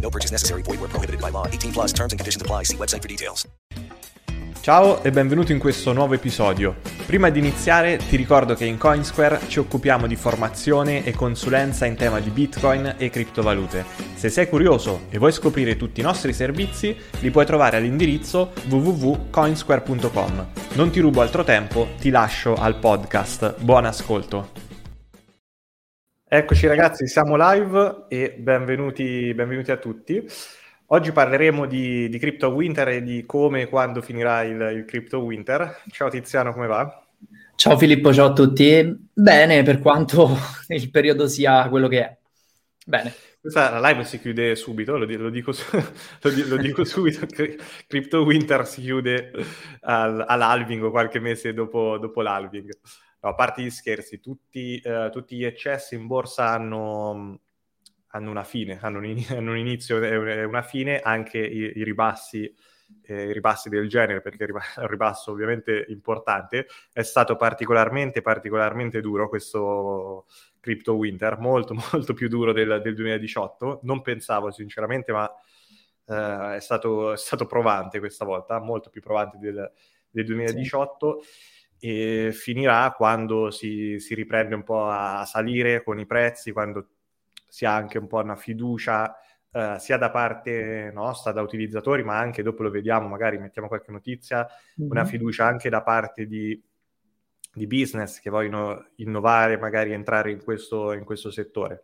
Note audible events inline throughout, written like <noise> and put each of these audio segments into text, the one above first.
No purchase necessary. Void where prohibited by law. 18 plus terms and conditions apply. See website for details. Ciao e benvenuto in questo nuovo episodio. Prima di iniziare ti ricordo che in Coinsquare ci occupiamo di formazione e consulenza in tema di Bitcoin e criptovalute. Se sei curioso e vuoi scoprire tutti i nostri servizi, li puoi trovare all'indirizzo www.coinsquare.com. Non ti rubo altro tempo, ti lascio al podcast. Buon ascolto. Eccoci ragazzi, siamo live e benvenuti, benvenuti a tutti. Oggi parleremo di, di, Crypto Winter e di come e quando finirà il, il Crypto Winter. Ciao Tiziano, come va? Ciao Filippo, ciao a tutti. Bene, per quanto <laughs> il periodo sia quello che è. Bene. Questa la live si chiude subito, lo, lo, dico, <laughs> lo, lo dico, subito. Crypto Winter si chiude al, all'alving o qualche mese dopo, dopo l'alving. No, a parte gli scherzi, tutti, uh, tutti gli eccessi in borsa hanno hanno una fine, hanno un, <laughs> hanno un inizio e una fine, anche i, i ribassi, eh, i ribassi del genere, perché il <laughs> ribasso ovviamente importante, è stato particolarmente, particolarmente duro questo Crypto Winter, molto, <laughs> molto più duro del, del 2018, non pensavo sinceramente, ma eh, è, stato, è, stato, provante questa volta, molto più provante del, del 2018. Sì e finirà quando si, si, riprende un po' a salire con i prezzi, quando si ha anche un po' una fiducia eh, sia da parte nostra, da utilizzatori, ma anche dopo lo vediamo, magari mettiamo qualche notizia, mm-hmm. una fiducia anche da parte di, di, business che vogliono innovare, magari entrare in questo, in questo settore.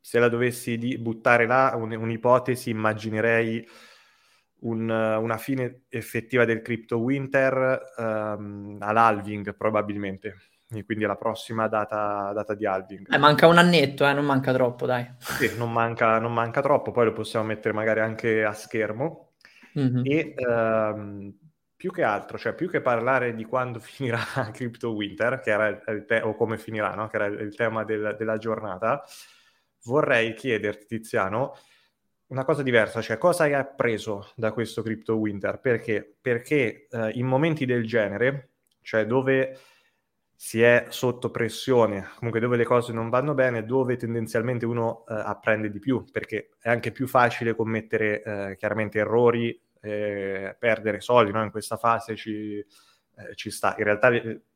Se la dovessi di, buttare là, un, un'ipotesi, immaginerei un, una fine effettiva del crypto winter um, all'halving probabilmente quindi alla prossima data, data di halving. Eh, manca un annetto, eh, non manca troppo, dai. Sì, non manca, non manca, troppo, poi lo possiamo mettere magari anche a schermo. Mm-hmm. E ehm, più che altro, cioè più che parlare di quando <laughs> finirà Crypto Winter, che era il te- o come finirà, no? che era il tema del, della giornata, vorrei chiederti, Tiziano, una cosa diversa, cioè cosa hai appreso da questo Crypto Winter? Perché? Perché eh, in momenti del genere, cioè dove si è sotto pressione, comunque dove le cose non vanno bene, dove tendenzialmente uno eh, apprende di più, perché è anche più facile commettere eh, chiaramente errori, eh, perdere soldi, no? in questa fase ci, eh, ci, sta. In realtà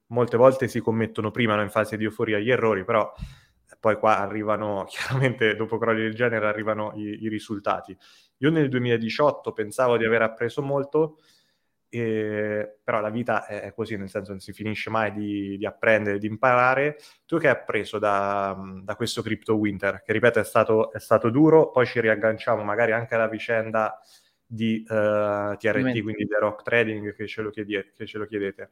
molte volte si commettono prima, no? in fase di euforia, gli errori, però poi qua arrivano, <laughs> chiaramente dopo crolli del genere arrivano i, i risultati. Io nel 2018 pensavo di aver appreso molto, eh, però la vita è così, nel senso non si finisce mai di, di apprendere, di imparare. Tu che hai appreso da, da questo Crypto Winter, che ripeto è stato, è stato, duro, poi ci riagganciamo magari anche alla vicenda di uh, eh, TRT, quindi The Rock Trading, che ce, lo chiedete, che ce lo chiedete.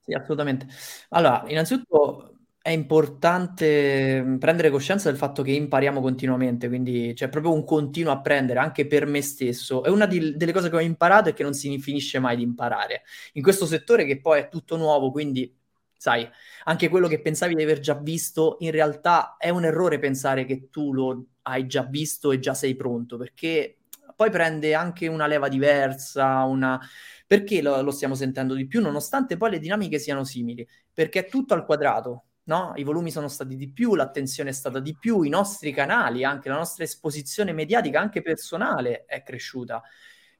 Sì, assolutamente. Allora, innanzitutto è importante mm, prendere coscienza del fatto che impariamo continuamente, quindi c'è proprio un continuo apprendere anche per me stesso. E una di, delle cose che ho imparato è che non si finisce mai di imparare. In questo settore che poi è tutto nuovo, quindi sai, anche quello che pensavi di aver già visto, in realtà è un errore pensare che tu lo hai già visto e già sei pronto, perché poi prende anche una leva diversa, una... Perché lo, lo stiamo sentendo di più, nonostante poi le dinamiche siano simili? Perché è tutto al quadrato, no? I volumi sono stati di più, l'attenzione è stata di più, i nostri canali, anche la nostra esposizione mediatica, anche personale, è cresciuta.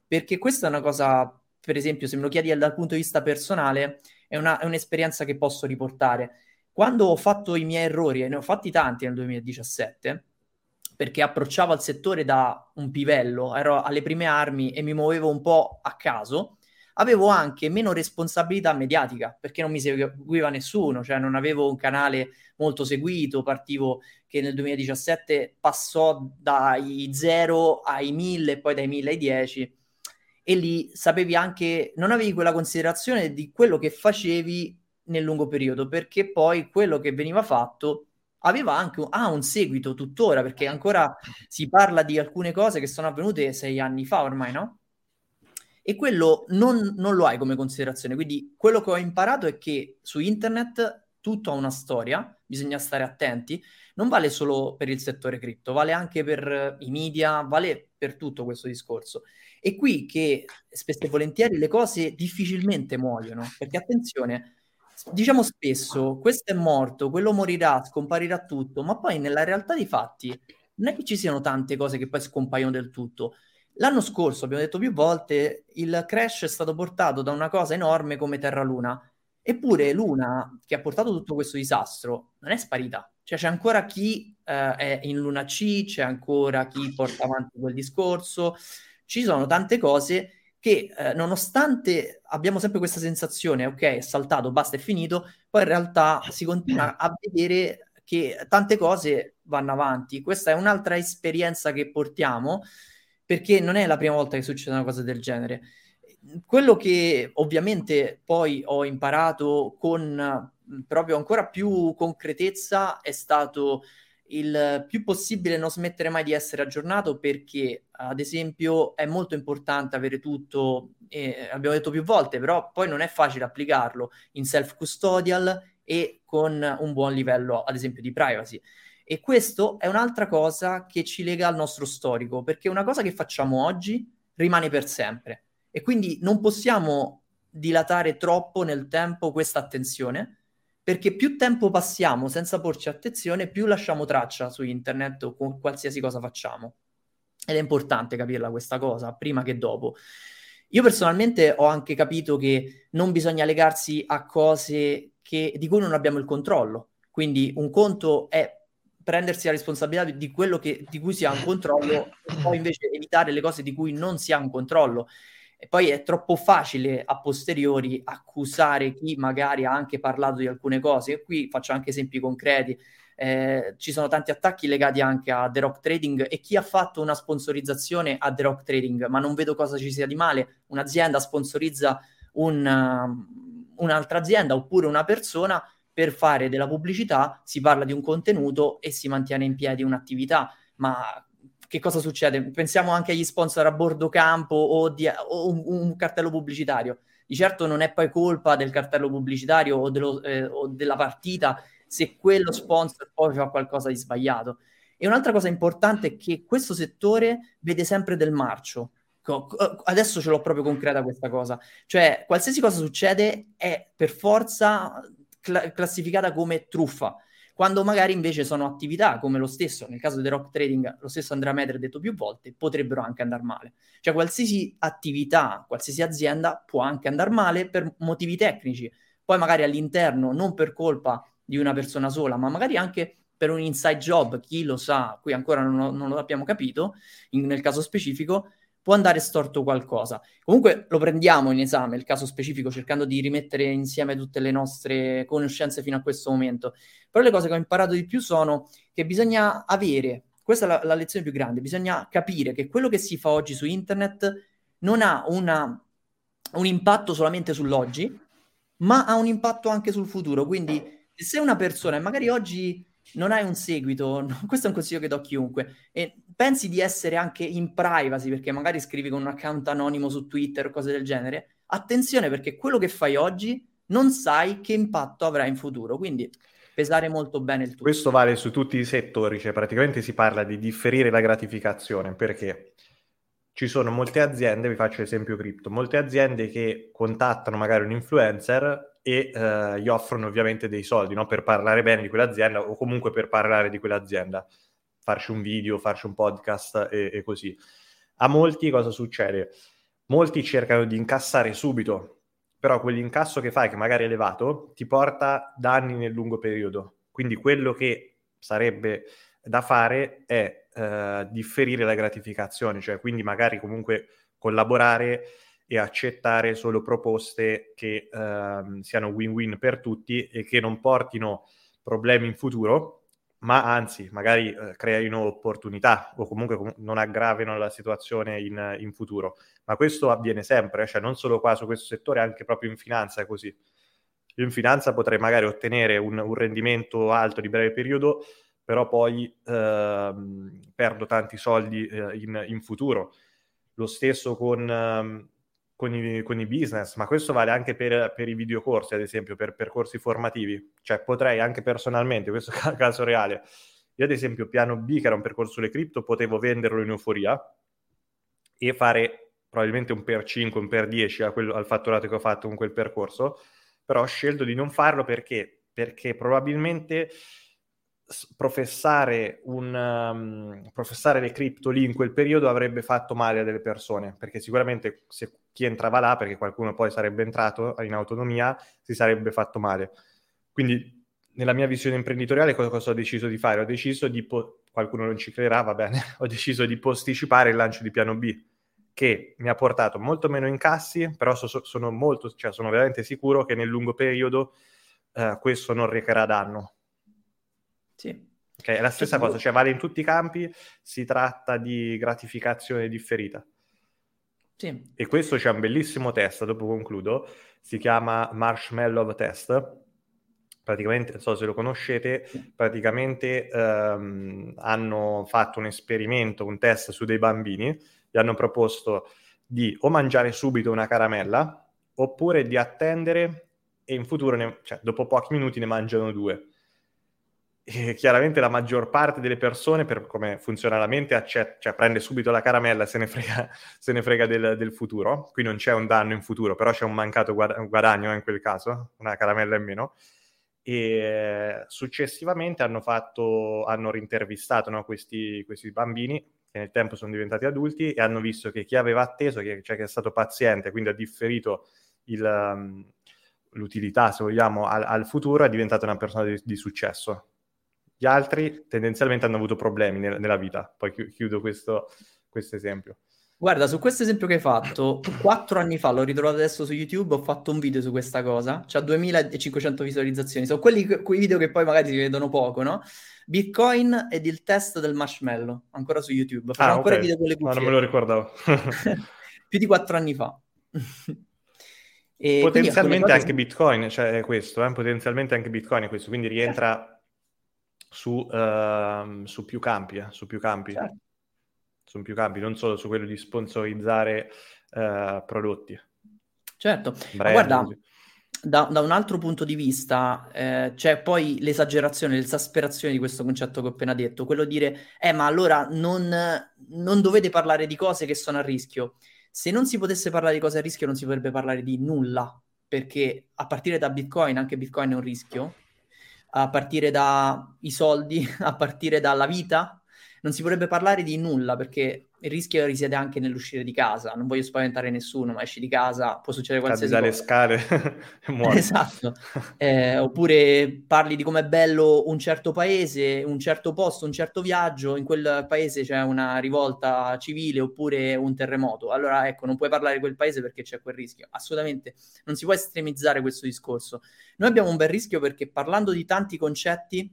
Perché questa è una cosa, per esempio, se me lo chiedi dal punto di vista personale, è, una, è un'esperienza che posso riportare. Quando ho fatto i miei errori, e ne ho fatti tanti nel 2017, perché approcciavo al settore da un pivello, ero alle prime armi e mi muovevo un po' a caso, avevo anche meno responsabilità mediatica perché non mi seguiva nessuno, cioè non avevo un canale molto seguito, partivo che nel 2017 passò dai 0 ai 1000 e poi dai 1000 ai 10 e lì sapevi anche, non avevi quella considerazione di quello che facevi nel lungo periodo perché poi quello che veniva fatto aveva anche un, ah, un seguito tuttora perché ancora si parla di alcune cose che sono avvenute sei anni fa ormai, no? E quello non, non, lo hai come considerazione. Quindi quello che ho imparato è che su internet tutto ha una storia, bisogna stare attenti, non vale solo per il settore cripto, vale anche per i media, vale per tutto questo discorso. E qui che spesso e volentieri le cose difficilmente muoiono, perché attenzione, diciamo spesso questo è morto, quello morirà, scomparirà tutto, ma poi nella realtà dei fatti non è che ci siano tante cose che poi scompaiono del tutto. L'anno scorso, abbiamo detto più volte, il crash è stato portato da una cosa enorme come Terra Luna. Eppure Luna, che ha portato tutto questo disastro, non è sparita. Cioè c'è ancora chi eh, è in Luna C, c'è ancora chi porta avanti quel discorso. Ci sono tante cose che eh, nonostante abbiamo sempre questa sensazione, ok, è saltato, basta, è finito, poi in realtà si continua a vedere che tante cose vanno avanti. Questa è un'altra esperienza che portiamo perché non è la prima volta che succede una cosa del genere. Quello che ovviamente poi ho imparato con proprio ancora più concretezza è stato il più possibile non smettere mai di essere aggiornato perché ad esempio è molto importante avere tutto, eh, abbiamo detto più volte, però poi non è facile applicarlo in self custodial e con un buon livello ad esempio di privacy. E questo è un'altra cosa che ci lega al nostro storico, perché una cosa che facciamo oggi rimane per sempre. E quindi non possiamo dilatare troppo nel tempo questa attenzione, perché più tempo passiamo senza porci attenzione, più lasciamo traccia su internet o con qualsiasi cosa facciamo. Ed è importante capirla questa cosa, prima che dopo. Io personalmente ho anche capito che non bisogna legarsi a cose che, di cui non abbiamo il controllo. Quindi un conto è prendersi la responsabilità di quello che, di cui si ha un controllo e poi invece evitare le cose di cui non si ha un controllo. E poi è troppo facile a posteriori accusare chi magari ha anche parlato di alcune cose. E qui faccio anche esempi concreti. Eh, ci sono tanti attacchi legati anche a The Rock Trading e chi ha fatto una sponsorizzazione a The Rock Trading, ma non vedo cosa ci sia di male. Un'azienda sponsorizza un, uh, un'altra azienda oppure una persona per fare della pubblicità si parla di un contenuto e si mantiene in piedi un'attività, ma che cosa succede? Pensiamo anche agli sponsor a bordo campo o, di, o un, un, cartello pubblicitario. Di certo non è poi colpa del cartello pubblicitario o, dello, eh, o della partita se quello sponsor poi fa qualcosa di sbagliato. E un'altra cosa importante è che questo settore vede sempre del marcio. Adesso ce l'ho proprio concreta questa cosa. Cioè, qualsiasi cosa succede è per forza cl- classificata come truffa, quando magari invece sono attività come lo stesso, nel caso del rock trading, lo stesso Andrea Metre ha detto più volte, potrebbero anche andare male. Cioè qualsiasi attività, qualsiasi azienda può anche andare male per motivi tecnici, poi magari all'interno non per colpa di una persona sola, ma magari anche per un inside job, chi lo sa, qui ancora non, non lo abbiamo capito, in, nel caso specifico, può andare storto qualcosa. Comunque lo prendiamo in esame, il caso specifico, cercando di rimettere insieme tutte le nostre conoscenze fino a questo momento. Però le cose che ho imparato di più sono che bisogna avere, questa è la, la lezione più grande, bisogna capire che quello che si fa oggi su internet non ha una, un impatto solamente sull'oggi, ma ha un impatto anche sul futuro. Quindi se una persona, e magari oggi non hai un seguito, <laughs> questo è un consiglio che do a chiunque, e pensi di essere anche in privacy perché magari scrivi con un account anonimo su Twitter o cose del genere, attenzione perché quello che fai oggi non sai che impatto avrà in futuro, quindi pesare molto bene il tutto. Questo vale su tutti i settori, cioè praticamente si parla di differire la gratificazione perché ci sono molte aziende, vi faccio l'esempio cripto, molte aziende che contattano magari un influencer e eh, gli offrono ovviamente dei soldi no? per parlare bene di quell'azienda o comunque per parlare di quell'azienda, farci un video, farci un podcast e, e così. A molti cosa succede? Molti cercano di incassare subito, però quell'incasso che fai, che magari è elevato, ti porta danni nel lungo periodo. Quindi quello che sarebbe da fare è eh, differire la gratificazione, cioè quindi magari comunque collaborare e accettare solo proposte che ehm, siano win-win per tutti e che non portino problemi in futuro, ma anzi magari eh, creino opportunità o comunque com- non aggravino la situazione in, in, futuro. Ma questo avviene sempre, cioè non solo qua su questo settore, anche proprio in finanza è così. Io in finanza potrei magari ottenere un, un rendimento alto di breve periodo, però poi ehm, perdo tanti soldi eh, in, in, futuro. Lo stesso con, ehm, con, i, con, i, business, ma questo vale anche per, per, i videocorsi, ad esempio, per percorsi formativi. Cioè potrei anche personalmente, questo è caso reale, io ad esempio piano B, che era un percorso sulle cripto, potevo venderlo in euforia e fare probabilmente un per 5, un per 10 al fatturato che ho fatto con quel percorso, però ho scelto di non farlo perché? Perché probabilmente professare, un, um, professare le cripto lì in quel periodo avrebbe fatto male a delle persone, perché sicuramente se chi entrava là, perché qualcuno poi sarebbe entrato in autonomia, si sarebbe fatto male. Quindi nella mia visione imprenditoriale cosa, cosa ho deciso di fare? Ho deciso di, po- qualcuno non ci crederà, va bene, <laughs> ho deciso di posticipare il lancio di piano B, che mi ha portato molto meno incassi, però so- sono, molto, cioè sono veramente sicuro che nel lungo periodo eh, questo non recherà danno sì. Okay, è la stessa cosa, cioè vale in tutti i campi, si tratta di gratificazione differita. Sì. E questo c'è un bellissimo test, dopo concludo, si chiama Marshmallow Test. Praticamente, non so se lo conoscete, praticamente ehm, hanno fatto un esperimento, un test su dei bambini, gli hanno proposto di o mangiare subito una caramella oppure di attendere e in futuro, ne, cioè, dopo pochi minuti ne mangiano due e chiaramente la maggior parte delle persone, per come funziona la mente, accetta, cioè prende subito la caramella e se ne frega, <laughs> se ne frega del, del, futuro. Qui non c'è un danno in futuro, però c'è un mancato guadagno in quel caso, una caramella in meno. E successivamente hanno, fatto, hanno rintervistato no, questi, questi, bambini che nel tempo sono diventati adulti e hanno visto che chi aveva atteso, che, cioè che è stato paziente, quindi ha differito il, um, l'utilità, se vogliamo, al, al, futuro, è diventata una persona di, di successo gli altri tendenzialmente hanno avuto problemi nel, nella vita. Poi chiudo questo, questo esempio. Guarda, su questo esempio che hai fatto, quattro anni fa, l'ho ritrovato adesso su YouTube, ho fatto un video su questa cosa, c'ha 2500 visualizzazioni, sono quelli, quei video che poi magari si vedono poco, no? Bitcoin ed il test del marshmallow, ancora su YouTube. Farò ah, ancora okay. video con le cuffie. No, non me lo ricordavo. <laughs> <laughs> Più di quattro anni fa. <laughs> e potenzialmente anche Bitcoin, cioè questo, eh? potenzialmente anche Bitcoin è questo, quindi rientra su, uh, su più campi, eh, su più campi. Certo. Su più campi, non solo su quello di sponsorizzare uh, prodotti. Certo, Brand, guarda, da, da, un altro punto di vista eh, c'è poi l'esagerazione, l'esasperazione di questo concetto che ho appena detto, quello di dire, eh ma allora non, non dovete parlare di cose che sono a rischio. Se non si potesse parlare di cose a rischio non si potrebbe parlare di nulla, perché a partire da Bitcoin, anche Bitcoin è un rischio, a partire dai soldi, <laughs> a partire dalla vita, non si potrebbe parlare di nulla perché il rischio risiede anche nell'uscire di casa. Non voglio spaventare nessuno, ma esci di casa, può succedere qualsiasi Cadi cosa. dalle scale <laughs> e muori. Esatto. Eh, oppure parli di com'è bello un certo paese, un certo posto, un certo viaggio, in quel paese c'è una rivolta civile oppure un terremoto. Allora, ecco, non puoi parlare di quel paese perché c'è quel rischio. Assolutamente, non si può estremizzare questo discorso. Noi abbiamo un bel rischio perché parlando di tanti concetti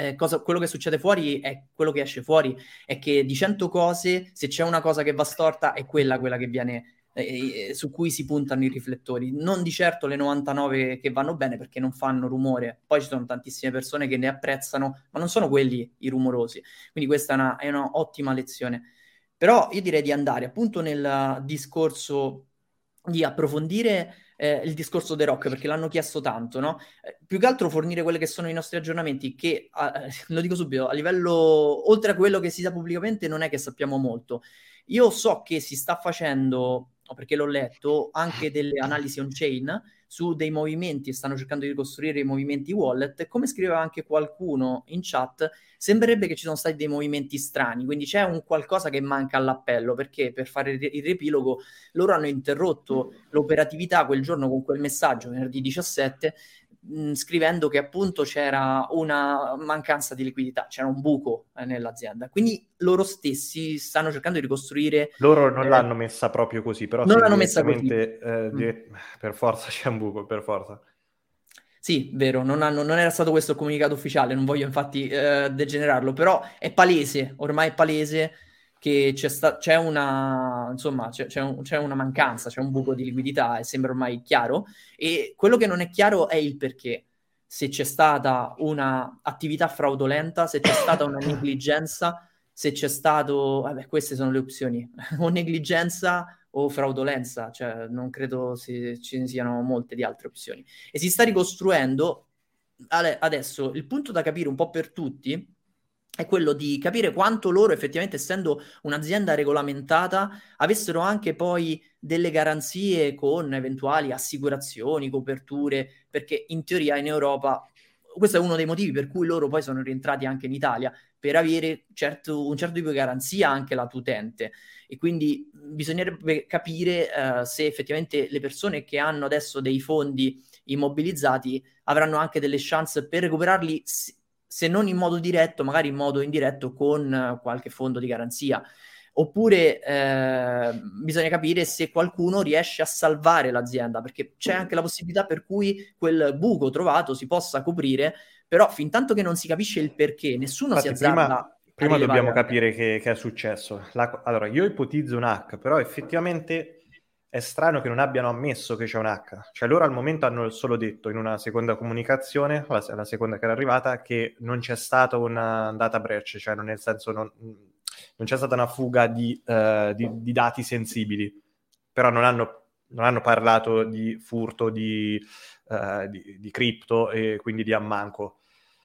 eh, cosa, quello che succede fuori è quello che esce fuori, è che di 100 cose, se c'è una cosa che va storta, è quella, quella che viene, eh, eh su cui si puntano i riflettori, non di certo le 99 che vanno bene perché non fanno rumore, poi ci sono tantissime persone che ne apprezzano, ma non sono quelli i rumorosi, quindi questa è, una, è un'ottima lezione. Però io direi di andare appunto nel discorso di approfondire eh, il discorso The Rock perché l'hanno chiesto tanto, no? Eh, più che altro fornire quelli che sono i nostri aggiornamenti che, eh, <laughs> lo dico subito, a livello, oltre a quello che si sa pubblicamente, non è che sappiamo molto. Io so che si sta facendo, perché l'ho letto, anche delle analisi on-chain su dei movimenti e stanno cercando di ricostruire i movimenti wallet. Come scriveva anche qualcuno in chat, sembrerebbe che ci sono stati dei movimenti strani, quindi c'è un qualcosa che manca all'appello, perché per fare il riepilogo loro hanno interrotto l'operatività quel giorno con quel messaggio, venerdì 17, mh, scrivendo che appunto c'era una mancanza di liquidità, c'era un buco eh, nell'azienda. Quindi loro stessi stanno cercando di ricostruire. Loro non eh, l'hanno messa proprio così, però non l'hanno messa così. Eh, mm. <laughs> per forza c'è un buco, per forza. Sì, vero, non, hanno, non, era stato questo il comunicato ufficiale, non voglio infatti eh, degenerarlo, però è palese, ormai è palese che c'è, sta- c'è, una, insomma, c'è, c'è, un, c'è, una mancanza, c'è un buco di liquidità e sembra ormai chiaro. E quello che non è chiaro è il perché. Se c'è stata un'attività fraudolenta, se c'è stata una negligenza, se c'è stato... Vabbè, queste sono le opzioni. <laughs> o negligenza o fraudolenza, cioè non credo si, ci siano molte di altre opzioni. E si sta ricostruendo adesso il punto da capire un po' per tutti è quello di capire quanto loro effettivamente, essendo un'azienda regolamentata, avessero anche poi delle garanzie con eventuali assicurazioni, coperture, perché in teoria in Europa questo è uno dei motivi per cui loro poi sono rientrati anche in Italia, per avere certo, un certo tipo di garanzia anche lato utente. E quindi bisognerebbe capire uh, se effettivamente le persone che hanno adesso dei fondi immobilizzati avranno anche delle chance per recuperarli se non in modo diretto, magari in modo indiretto con uh, qualche fondo di garanzia. Oppure eh, bisogna capire se qualcuno riesce a salvare l'azienda, perché c'è anche la possibilità per cui quel buco trovato si possa coprire, però fin tanto che non si capisce il perché, nessuno Infatti, si azzarda. Prima, prima dobbiamo capire che, che, è successo. La, allora, io ipotizzo un hack, però effettivamente è strano che non abbiano ammesso che c'è un H. Cioè loro al momento hanno solo detto in una seconda comunicazione, la, la seconda che era arrivata, che non c'è stata una data breach, cioè non, nel senso non, non c'è stata una fuga di, uh, di, di dati sensibili. Però non hanno, non hanno parlato di furto di, uh, di, cripto e quindi di ammanco.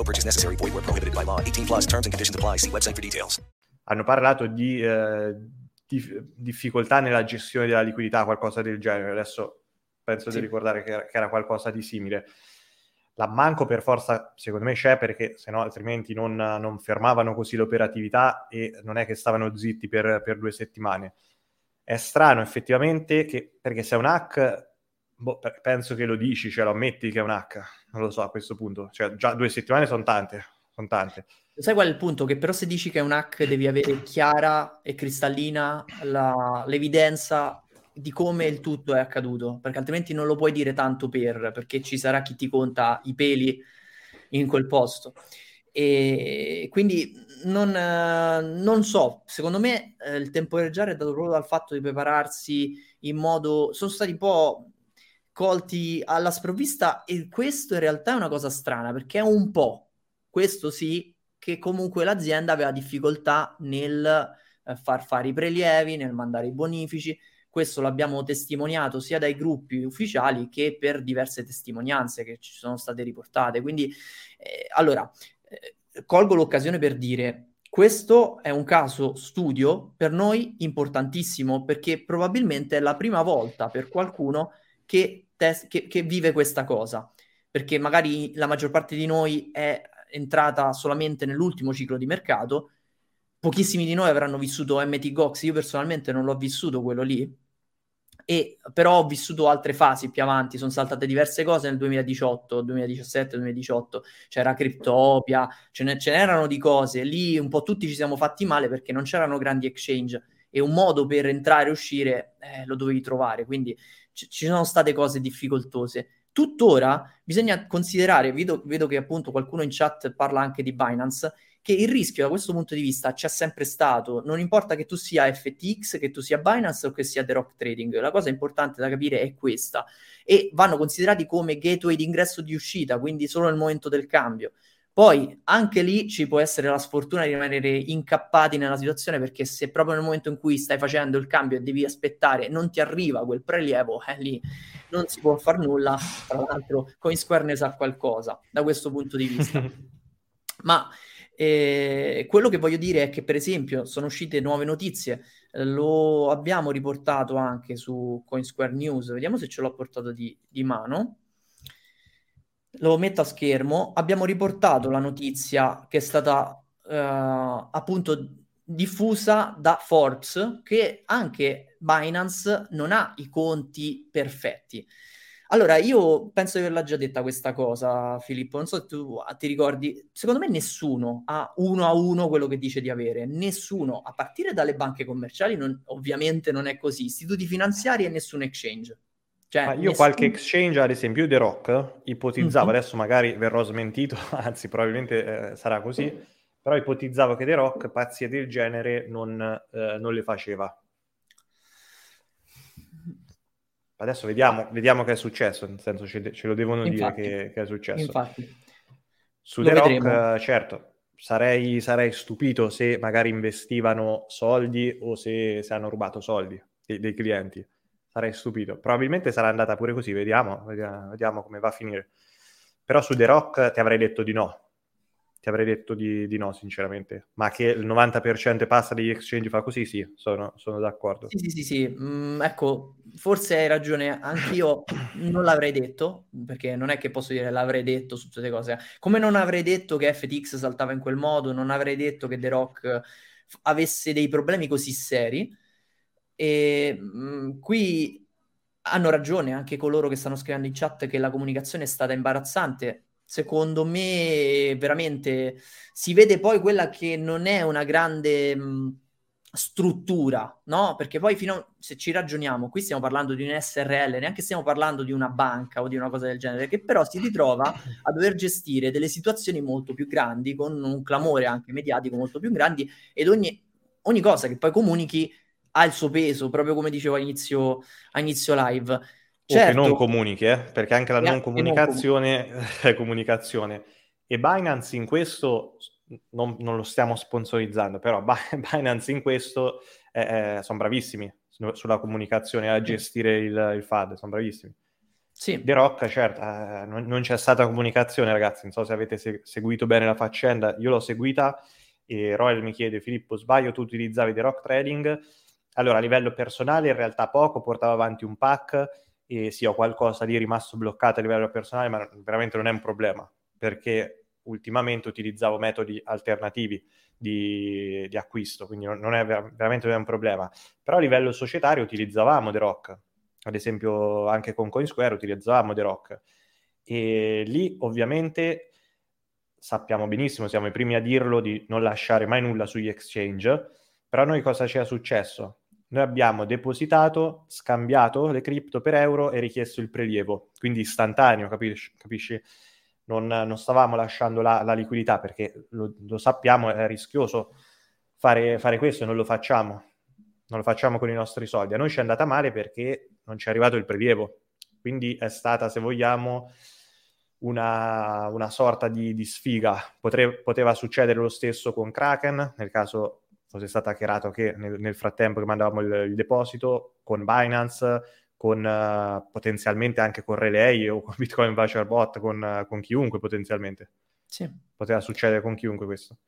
No purchase necessary. Void where prohibited by law. 18 plus terms and conditions apply. See website for details. Hanno parlato di, eh, di difficoltà nella gestione della liquidità, qualcosa del genere. Adesso penso sì. di ricordare che era, che era qualcosa di simile. L'ammanco per forza, secondo me, c'è perché se no altrimenti non, non, fermavano così l'operatività e non è che stavano zitti per, per due settimane. È strano effettivamente che, perché se è un hack, boh, penso che lo dici, cioè lo ammetti che è un hack, non lo so a questo punto. Cioè già due settimane sono tante, sono tante. Sai qual è il punto? Che però se dici che è un hack devi avere chiara e cristallina la, l'evidenza di come il tutto è accaduto, perché altrimenti non lo puoi dire tanto per, perché ci sarà chi ti conta i peli in quel posto. E quindi non, non so, secondo me eh, il temporeggiare è dato proprio dal fatto di prepararsi in modo... Sono stati un po' colti alla sprovvista e questo in realtà è una cosa strana perché è un po', questo sì, che comunque l'azienda aveva difficoltà nel eh, far fare i prelievi, nel mandare i bonifici, questo l'abbiamo testimoniato sia dai gruppi ufficiali che per diverse testimonianze che ci sono state riportate. Quindi, eh, allora, eh, colgo l'occasione per dire, questo è un caso studio per noi importantissimo perché probabilmente è la prima volta per qualcuno che, tes- che, che vive questa cosa. Perché magari la maggior parte di noi è entrata solamente nell'ultimo ciclo di mercato, pochissimi di noi avranno vissuto MT Gox, io personalmente non l'ho vissuto quello lì, e però ho vissuto altre fasi più avanti, sono saltate diverse cose nel 2018, 2017, 2018, c'era Cryptopia, ce, ne, ce n'erano di cose, lì un po' tutti ci siamo fatti male perché non c'erano grandi exchange. E un modo per entrare e uscire eh, lo dovevi trovare, quindi ci sono state cose difficoltose. Tuttora bisogna considerare, vedo, vedo che appunto qualcuno in chat parla anche di Binance, che il rischio da questo punto di vista c'è sempre stato, non importa che tu sia FTX, che tu sia Binance o che sia The Rock Trading, la cosa importante da capire è questa e vanno considerati come gateway di ingresso e di uscita, quindi solo nel momento del cambio. Poi anche lì ci può essere la sfortuna di rimanere incappati nella situazione perché se proprio nel momento in cui stai facendo il cambio e devi aspettare non ti arriva quel prelievo, eh, lì non si può fare nulla. Tra l'altro CoinSquare ne sa qualcosa da questo punto di vista. <laughs> Ma E quello che voglio dire è che, per esempio, sono uscite nuove notizie, lo abbiamo riportato anche su Coinsquare News, vediamo se ce l'ho portato di, di mano. Lo metto a schermo. Abbiamo riportato la notizia che è stata uh, appunto diffusa da Forbes che anche Binance non ha i conti perfetti. Allora, io penso di averla già detta questa cosa, Filippo. Non so se tu ti ricordi. Secondo me nessuno ha uno a uno quello che dice di avere. Nessuno, a partire dalle banche commerciali, non, ovviamente non è così. Istituti finanziari e nessun exchange. Cioè, io nessun... qualche exchange, ad esempio, The Rock, ipotizzavo, mm-hmm. adesso magari verrò smentito, <laughs> anzi probabilmente eh, sarà così, però ipotizzavo che The Rock pazzie del genere non, eh, non le faceva. Adesso vediamo, vediamo che è successo, nel senso ce, ce lo devono infatti, dire che, che, è successo. Infatti. Su The Rock, vedremo. certo, sarei, sarei, stupito se magari investivano soldi o se, se hanno rubato soldi dei, dei, clienti. Sarei stupito. Probabilmente sarà andata pure così, vediamo, vediamo, vediamo come va a finire. Però su The Rock ti avrei detto di no, ti avrei detto di, di, no, sinceramente. Ma che il 90% passa degli exchange fa così, sì, sono, sono d'accordo. Sì, sì, sì, sì. Mm, ecco, forse hai ragione, anch'io non l'avrei detto, perché non è che posso dire l'avrei detto su tutte le cose. Come non avrei detto che FTX saltava in quel modo, non avrei detto che The Rock avesse dei problemi così seri. E mh, mm, qui hanno ragione anche coloro che stanno scrivendo in chat che la comunicazione è stata imbarazzante secondo me veramente si vede poi quella che non è una grande mh, struttura, no? Perché poi fino a, se ci ragioniamo, qui stiamo parlando di un SRL, neanche stiamo parlando di una banca o di una cosa del genere, che però si ritrova a dover gestire delle situazioni molto più grandi, con un clamore anche mediatico molto più grandi ed ogni, ogni cosa che poi comunichi ha il suo peso, proprio come dicevo a inizio, live. Certo. O che non certo. comunichi, eh? perché anche la non comunicazione non <laughs> è comunicazione. E Binance in questo, non, non lo stiamo sponsorizzando, però <laughs> Binance in questo eh, eh, sono bravissimi sulla comunicazione, a gestire il, il FAD, sono bravissimi. Sì. The Rock, certo, eh, non, non, c'è stata comunicazione, ragazzi, non so se avete se- seguito bene la faccenda, io l'ho seguita e Royal mi chiede, Filippo, sbaglio, tu utilizzavi The Rock Trading? Allora, a livello personale in realtà poco, portavo avanti un pack e sì, ho qualcosa lì rimasto bloccato a livello personale, ma veramente non è un problema, perché ultimamente utilizzavo metodi alternativi di, di acquisto, quindi non è veramente non è un problema. Però a livello societario utilizzavamo The Rock, ad esempio anche con CoinSquare utilizzavamo The Rock, e lì ovviamente sappiamo benissimo, siamo i primi a dirlo, di non lasciare mai nulla sugli exchange, però a noi cosa ci è successo? Noi abbiamo depositato, scambiato le cripto per euro e richiesto il prelievo, quindi istantaneo, capisci? capisci? Non, non, stavamo lasciando la, la liquidità perché lo, lo, sappiamo, è rischioso fare, fare questo e non lo facciamo. Non lo facciamo con i nostri soldi. A noi ci è andata male perché non ci è arrivato il prelievo. Quindi è stata, se vogliamo, una, una sorta di, di sfiga. Potre, poteva succedere lo stesso con Kraken, nel caso fosse stato hackerato che nel, nel frattempo che mandavamo il, il, deposito con Binance, con uh, potenzialmente anche con Relay o con Bitcoin Voucher Bot, con, uh, con chiunque potenzialmente. Sì. Poteva succedere con chiunque questo.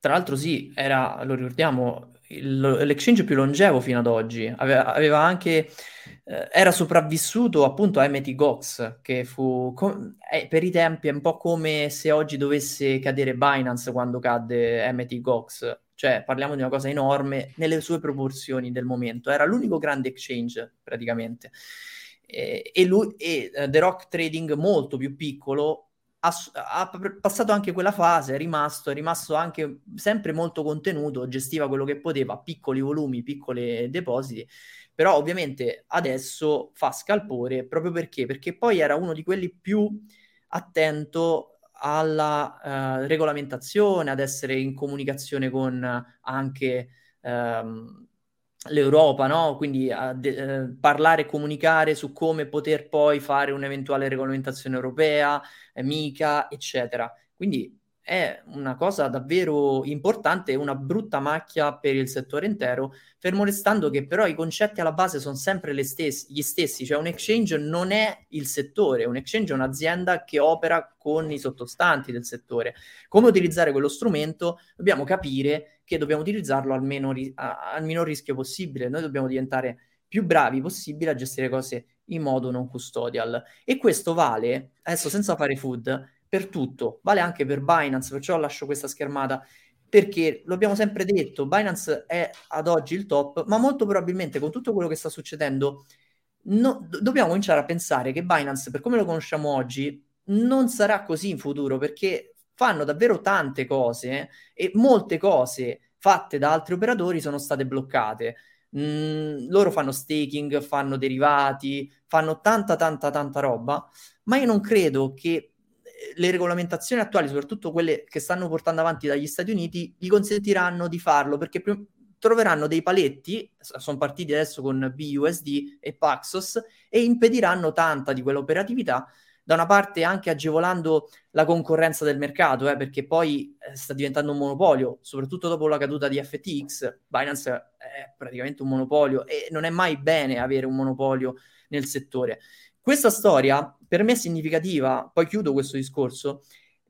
Tra l'altro sì, era, lo ricordiamo, il, l'exchange più longevo fino ad oggi. Aveva, aveva anche, eh, era sopravvissuto appunto a MT Gox, che fu, com- eh, per i tempi è un po' come se oggi dovesse cadere Binance quando cadde MT Gox cioè parliamo di una cosa enorme nelle sue proporzioni del momento, era l'unico grande exchange praticamente. E, lui, e uh, The Rock Trading molto più piccolo ha, ha, passato anche quella fase, è rimasto, è rimasto anche sempre molto contenuto, gestiva quello che poteva, piccoli volumi, piccoli depositi, però ovviamente adesso fa scalpore proprio perché? Perché poi era uno di quelli più attento alla uh, regolamentazione, ad essere in comunicazione con anche um, l'Europa, no? quindi de- uh, parlare e comunicare su come poter poi fare un'eventuale regolamentazione europea, eh, MICA, eccetera. Quindi è una cosa davvero importante e una brutta macchia per il settore intero, fermo restando che però i concetti alla base sono sempre stessi, gli stessi, cioè un exchange non è il settore, un exchange è un'azienda che opera con i sottostanti del settore. Come utilizzare quello strumento? Dobbiamo capire che dobbiamo utilizzarlo al, meno, a, al minor rischio possibile, noi dobbiamo diventare più bravi possibile a gestire cose in modo non custodial. E questo vale, adesso senza fare food, per tutto, vale anche per Binance, perciò lascio questa schermata perché lo abbiamo sempre detto, Binance è ad oggi il top, ma molto probabilmente con tutto quello che sta succedendo no, do- dobbiamo cominciare a pensare che Binance, per come lo conosciamo oggi, non sarà così in futuro perché fanno davvero tante cose e molte cose fatte da altri operatori sono state bloccate. Mm, loro fanno staking, fanno derivati, fanno tanta tanta tanta roba, ma io non credo che le regolamentazioni attuali, soprattutto quelle che stanno portando avanti dagli Stati Uniti, gli consentiranno di farlo perché pr- troveranno dei paletti, sono partiti adesso con BUSD e Paxos, e impediranno tanta di quell'operatività, da una parte anche agevolando la concorrenza del mercato, eh, perché poi eh, sta diventando un monopolio, soprattutto dopo la caduta di FTX, Binance è praticamente un monopolio e non è mai bene avere un monopolio nel settore. Questa storia per me è significativa, poi chiudo questo discorso,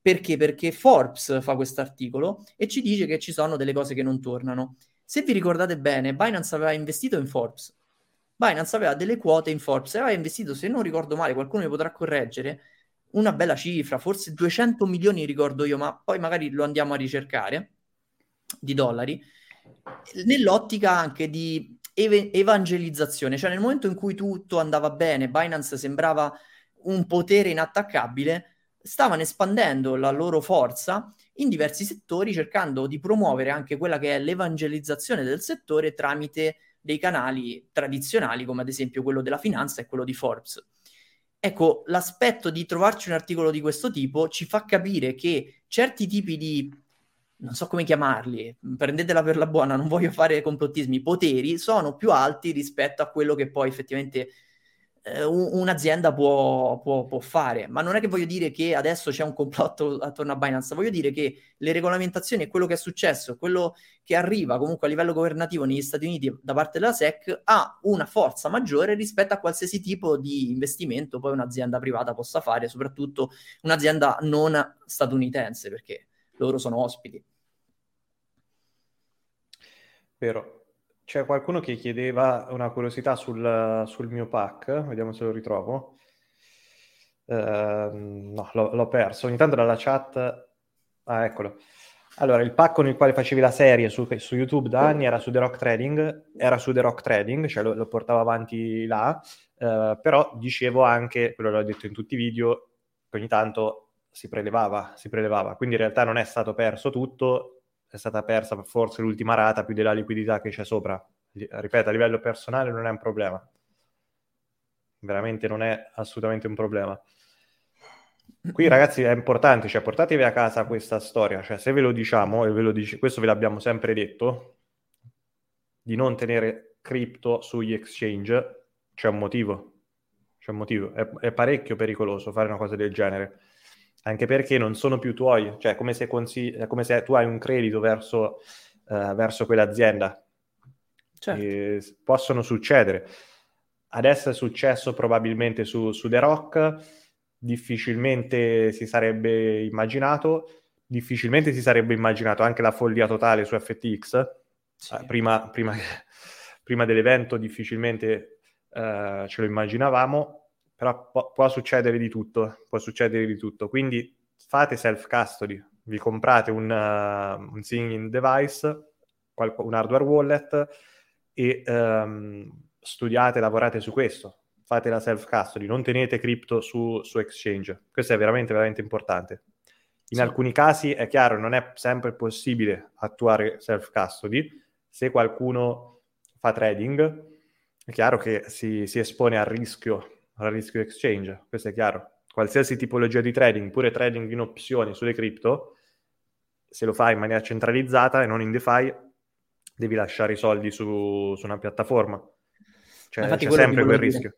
perché? Perché Forbes fa questo articolo e ci dice che ci sono delle cose che non tornano. Se vi ricordate bene, Binance aveva investito in Forbes. Binance aveva delle quote in Forbes aveva investito, se non ricordo male, qualcuno mi potrà correggere, una bella cifra, forse 200 milioni ricordo io, ma poi magari lo andiamo a ricercare, di dollari, nell'ottica anche di ev- evangelizzazione, cioè nel momento in cui tutto andava bene, Binance sembrava un potere inattaccabile, stavano espandendo la loro forza in diversi settori cercando di promuovere anche quella che è l'evangelizzazione del settore tramite dei canali tradizionali come ad esempio quello della finanza e quello di Forbes. Ecco, l'aspetto di trovarci un articolo di questo tipo ci fa capire che certi tipi di non so come chiamarli, prendetela per la buona, non voglio fare complottismi, poteri sono più alti rispetto a quello che poi effettivamente eh, un'azienda può, può, può, fare. Ma non è che voglio dire che adesso c'è un complotto attorno a Binance, voglio dire che le regolamentazioni e quello che è successo, quello che arriva comunque a livello governativo negli Stati Uniti da parte della SEC ha una forza maggiore rispetto a qualsiasi tipo di investimento poi un'azienda privata possa fare, soprattutto un'azienda non statunitense, perché loro sono ospiti. Vero. C'è qualcuno che chiedeva una curiosità sul, sul mio pack, vediamo se lo ritrovo. Uh, no, l'ho, l'ho, perso. Ogni tanto dalla chat... Ah, eccolo. Allora, il pack con il quale facevi la serie su, su YouTube da anni era su The Rock Trading, era su The Rock Trading, cioè lo, lo portavo avanti là, uh, però dicevo anche, quello l'ho detto in tutti i video, che ogni tanto si prelevava, si prelevava. Quindi in realtà non è stato perso tutto, è stata persa forse l'ultima rata più della liquidità che c'è sopra. Ripeto, a livello personale non è un problema. Veramente non è assolutamente un problema. Qui ragazzi è importante, cioè portatevi a casa questa storia, cioè se ve lo diciamo, e ve lo dice, questo ve l'abbiamo sempre detto, di non tenere cripto sugli exchange, c'è un motivo, c'è un motivo, è, è parecchio pericoloso fare una cosa del genere anche perché non sono più tuoi, cioè come se, consigli- è come se tu hai un credito verso, uh, verso quell'azienda. Certo. possono succedere. Adesso è successo probabilmente su, su The Rock, difficilmente si sarebbe immaginato, difficilmente si sarebbe immaginato anche la follia totale su FTX, sì. uh, prima, prima, prima, dell'evento difficilmente uh, ce lo immaginavamo, però può, può, succedere di tutto, può succedere di tutto. Quindi fate self-custody, vi comprate un, uh, un singing device, qual- un hardware wallet e um, studiate, lavorate su questo. Fate la self-custody, non tenete cripto su, su exchange. Questo è veramente, veramente importante. In sì. alcuni casi è chiaro, non è sempre possibile attuare self-custody. Se qualcuno fa trading, è chiaro che si, si espone al rischio al rischio exchange, questo è chiaro. Qualsiasi tipologia di trading, pure trading in opzioni sulle cripto, se lo fai in maniera centralizzata e non in DeFi, devi lasciare i soldi su, su una piattaforma. Cioè, Infatti, c'è sempre quel rischio.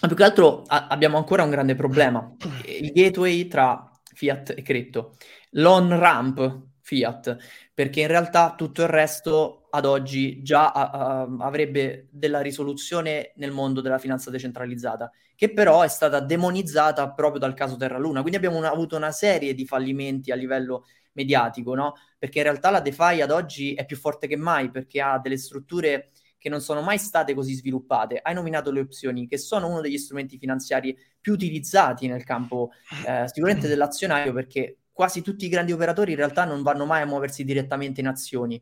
Ma più che altro a- abbiamo ancora un grande problema. <clears throat> Il gateway tra fiat e crypto. L'on-ramp fiat, perché in realtà tutto il resto ad oggi già uh, avrebbe della risoluzione nel mondo della finanza decentralizzata, che però è stata demonizzata proprio dal caso Terra Luna. Quindi abbiamo una, avuto una serie di fallimenti a livello mediatico, no? Perché in realtà la DeFi ad oggi è più forte che mai perché ha delle strutture che non sono mai state così sviluppate. Hai nominato le opzioni, che sono uno degli strumenti finanziari più utilizzati nel campo eh, sicuramente dell'azionario, perché quasi tutti i grandi operatori in realtà non vanno mai a muoversi direttamente in azioni,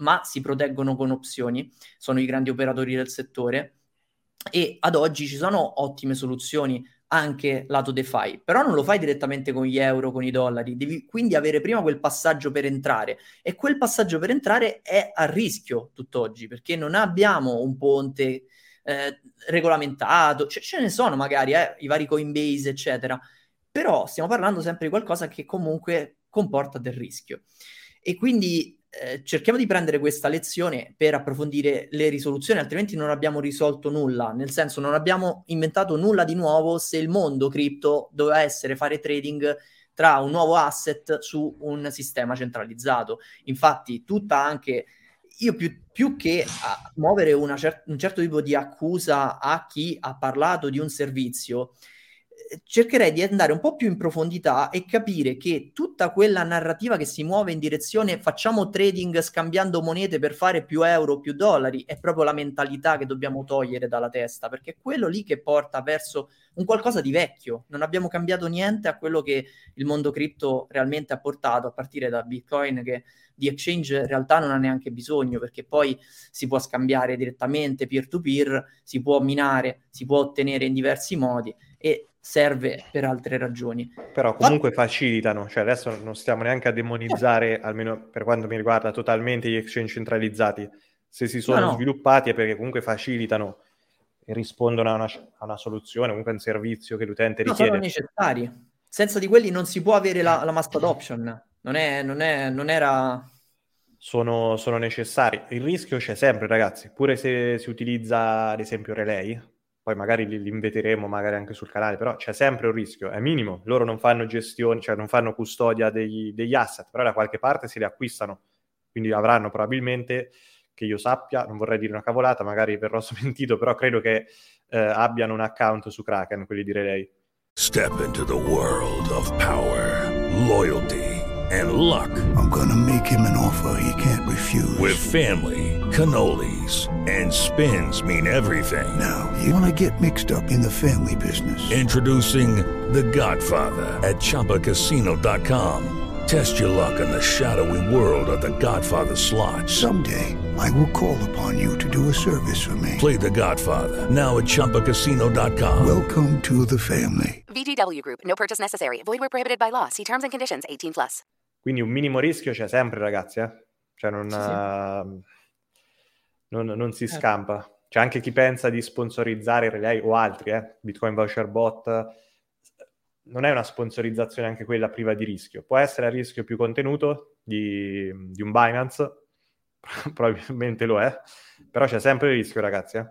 ma si proteggono con opzioni, sono i grandi operatori del settore. E ad oggi ci sono ottime soluzioni anche lato DeFi, però non lo fai direttamente con gli euro, con i dollari, devi quindi avere prima quel passaggio per entrare. E quel passaggio per entrare è a rischio tutt'oggi perché non abbiamo un ponte eh, regolamentato, cioè, ce ne sono magari eh, i vari Coinbase eccetera, però stiamo parlando sempre di qualcosa che comunque comporta del rischio e quindi eh, cerchiamo di prendere questa lezione per approfondire le risoluzioni, altrimenti non abbiamo risolto nulla, nel senso non abbiamo inventato nulla di nuovo se il mondo cripto doveva essere fare trading tra un nuovo asset su un sistema centralizzato. Infatti, tutta anche io più, più che muovere cer- un certo tipo di accusa a chi ha parlato di un servizio, cercherei di andare un po' più in profondità e capire che tutta quella narrativa che si muove in direzione facciamo trading scambiando monete per fare più euro, più dollari, è proprio la mentalità che dobbiamo togliere dalla testa, perché è quello lì che porta verso un qualcosa di vecchio. Non abbiamo cambiato niente a quello che il mondo cripto realmente ha portato, a partire da Bitcoin che di exchange in realtà non ha neanche bisogno perché poi si può scambiare direttamente peer to peer, si può minare, si può ottenere in diversi modi e serve per altre ragioni. Però comunque Ma... facilitano, cioè adesso non stiamo neanche a demonizzare, almeno per quanto mi riguarda, totalmente gli exchange centralizzati. Se si sono no, no. sviluppati è perché comunque facilitano e rispondono a una, a una, soluzione, comunque a un servizio che l'utente no, richiede. sono necessari. Senza di quelli non si può avere la, la mass adoption. Non, è, non, è, non era... Sono, sono necessari. Il rischio c'è sempre, ragazzi. Pure se si utilizza, ad esempio, Relay, poi magari li, li inveteremo magari anche sul canale, però c'è sempre un rischio, è minimo, loro non fanno gestione, cioè non fanno custodia degli, degli asset, però da qualche parte si li acquistano, quindi avranno probabilmente, che io sappia, non vorrei dire una cavolata, magari verrò <laughs> smentito, però credo che eh, abbiano un account su Kraken, quelli di Relay. Step into the world of power, loyalty and luck. I'm gonna make him an offer he can't refuse. With family, cannolis, and spins mean everything. Now, you wanna get mixed up in the family business. Introducing The Godfather at ChumbaCasino.com. Test your luck in the shadowy world of The Godfather slot. Someday, I will call upon you to do a service for me. Play The Godfather now at ChumbaCasino.com. Welcome to the family. VGW Group. No purchase necessary. Void where prohibited by law. See terms and conditions. 18 plus. Quindi un minimo rischio c'è sempre, ragazzi, eh? Cioè non, sì, sì. Uh, non, non si certo. scampa. C'è anche chi pensa di sponsorizzare Relay o altri, eh? Bitcoin Voucher Bot. Non è una sponsorizzazione anche quella priva di rischio. Può essere a rischio più contenuto di, di un Binance, <laughs> probabilmente lo è, però c'è sempre il rischio, ragazzi. Eh?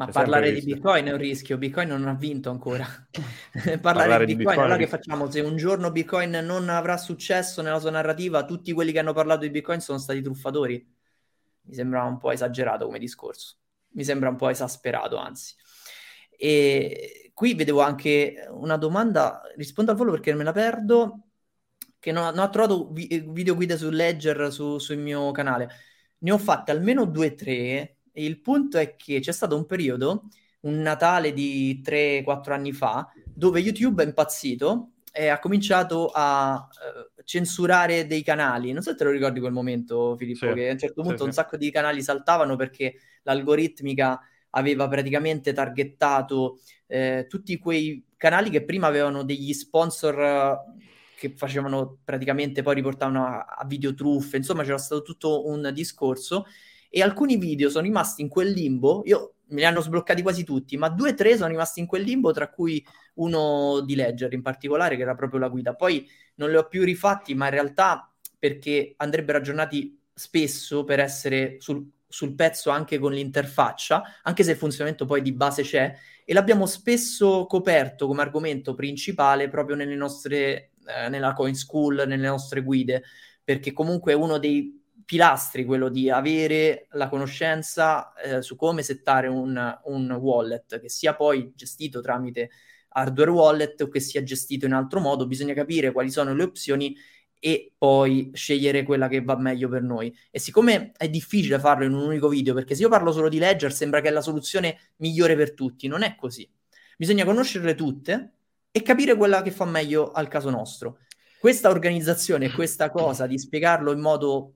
Ma C'è parlare di Bitcoin è un rischio, Bitcoin non ha vinto ancora. <laughs> parlare, parlare, di Bitcoin, Bitcoin allora che facciamo? Se un giorno Bitcoin non avrà successo nella sua narrativa, tutti quelli che hanno parlato di Bitcoin sono stati truffatori? Mi sembra un po' esagerato come discorso, mi sembra un po' esasperato, anzi. E qui vedevo anche una domanda, rispondo al volo perché me la perdo, che non, non ho trovato vi- video guide su Ledger su, sul mio canale. Ne ho fatte almeno due o tre e il punto è che c'è stato un periodo, un Natale di 3-4 anni fa, dove YouTube è impazzito e ha cominciato a uh, censurare dei canali. Non so se te lo ricordi quel momento, Filippo, sì, che a un certo punto sì, un sacco di canali saltavano perché l'algoritmica aveva praticamente targettato eh, tutti quei canali che prima avevano degli sponsor uh, che facevano praticamente poi riportavano a, a video truffe, insomma c'era stato tutto un discorso e alcuni video sono rimasti in quel limbo, io me li hanno sbloccati quasi tutti, ma due o tre sono rimasti in quel limbo, tra cui uno di Ledger in particolare, che era proprio la guida. Poi non li ho più rifatti, ma in realtà perché andrebbero aggiornati spesso per essere sul, sul pezzo anche con l'interfaccia, anche se il funzionamento poi di base c'è, e l'abbiamo spesso coperto come argomento principale proprio nelle nostre eh, nella Coin School, nelle nostre guide, perché comunque è uno dei pilastri quello di avere la conoscenza eh, su come settare un, un, wallet, che sia poi gestito tramite hardware wallet o che sia gestito in altro modo, bisogna capire quali sono le opzioni e poi scegliere quella che va meglio per noi. E siccome è difficile farlo in un unico video, perché se io parlo solo di Ledger sembra che è la soluzione migliore per tutti, non è così. Bisogna conoscerle tutte e capire quella che fa meglio al caso nostro. Questa organizzazione questa cosa di spiegarlo in modo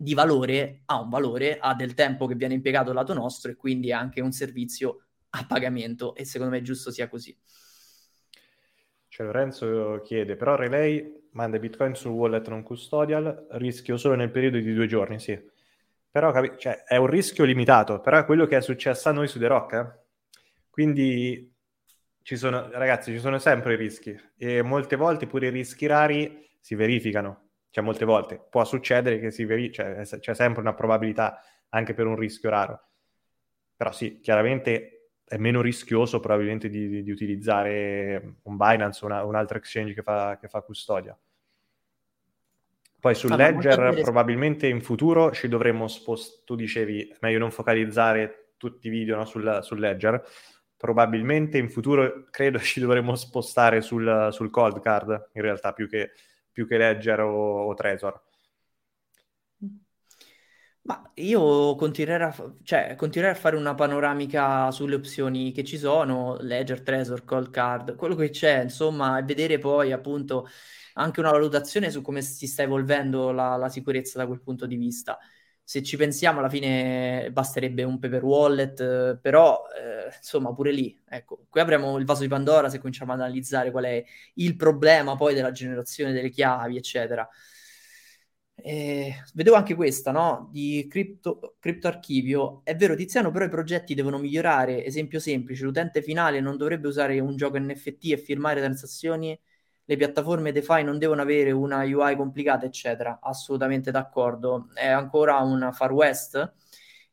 di valore ha un valore, ha del tempo che viene impiegato lato nostro e quindi è anche un servizio a pagamento e secondo me è giusto sia così. Cioè Lorenzo chiede, però Relay manda bitcoin sul wallet non custodial, rischio solo nel periodo di due giorni, sì. Però capi- cioè, è un rischio limitato, però è quello che è successo a noi su The Rock. Eh? Quindi ci sono, ragazzi, ci sono sempre i rischi e molte volte pure i rischi rari si verificano. Cioè, molte volte può succedere che si verifichi, cioè, c'è sempre una probabilità anche per un rischio raro. Però sì, chiaramente è meno rischioso probabilmente di, di, di utilizzare un Binance o una, un altro exchange che fa, che fa custodia. Poi sul ah, Ledger probabilmente in futuro ci dovremmo spostare, tu dicevi meglio non focalizzare tutti i video no, sul, sul, Ledger, probabilmente in futuro credo <laughs> ci dovremmo spostare sul, sul cold card in realtà più che, più che Ledger o, o Trezor ma io continuerei a, cioè, continuerei a fare una panoramica sulle opzioni che ci sono, Ledger, Trezor, Cold Card, quello che c'è, insomma, e vedere poi appunto anche una valutazione su come si sta evolvendo la, la sicurezza da quel punto di vista. Se ci pensiamo, alla fine basterebbe un paper wallet, eh, però eh, insomma, pure lì, ecco, qui avremo il vaso di Pandora se cominciamo ad analizzare qual è il problema poi della generazione delle chiavi, eccetera. Eh, vedevo anche questa, no? Di cripto, criptoarchivio. È vero, Tiziano, però i progetti devono migliorare. Esempio semplice, l'utente finale non dovrebbe usare un gioco NFT e firmare transazioni. Le piattaforme DeFi non devono avere una UI complicata, eccetera. Assolutamente d'accordo. È ancora un Far West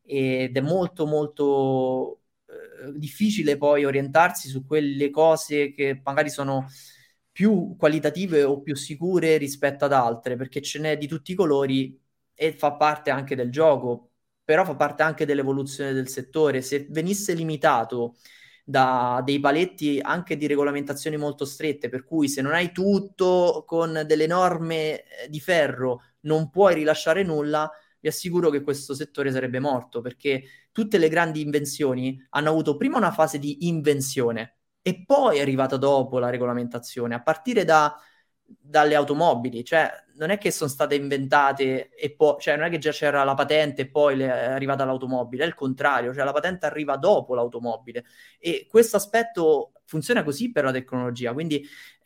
ed è molto, molto eh, difficile poi orientarsi su quelle cose che magari sono più qualitative o più sicure rispetto ad altre, perché ce n'è di tutti i colori e fa parte anche del gioco, però fa parte anche dell'evoluzione del settore. Se venisse limitato da dei paletti anche di regolamentazioni molto strette, per cui se non hai tutto con delle norme eh, di ferro non puoi rilasciare nulla, vi assicuro che questo settore sarebbe morto, perché tutte le grandi invenzioni hanno avuto prima una fase di invenzione, e poi è arrivata dopo la regolamentazione, a partire da, dalle automobili, cioè non è che sono state inventate e poi, cioè non è che già c'era la patente e poi è arrivata l'automobile, è il contrario, cioè la patente arriva dopo l'automobile e questo aspetto funziona così per la tecnologia, quindi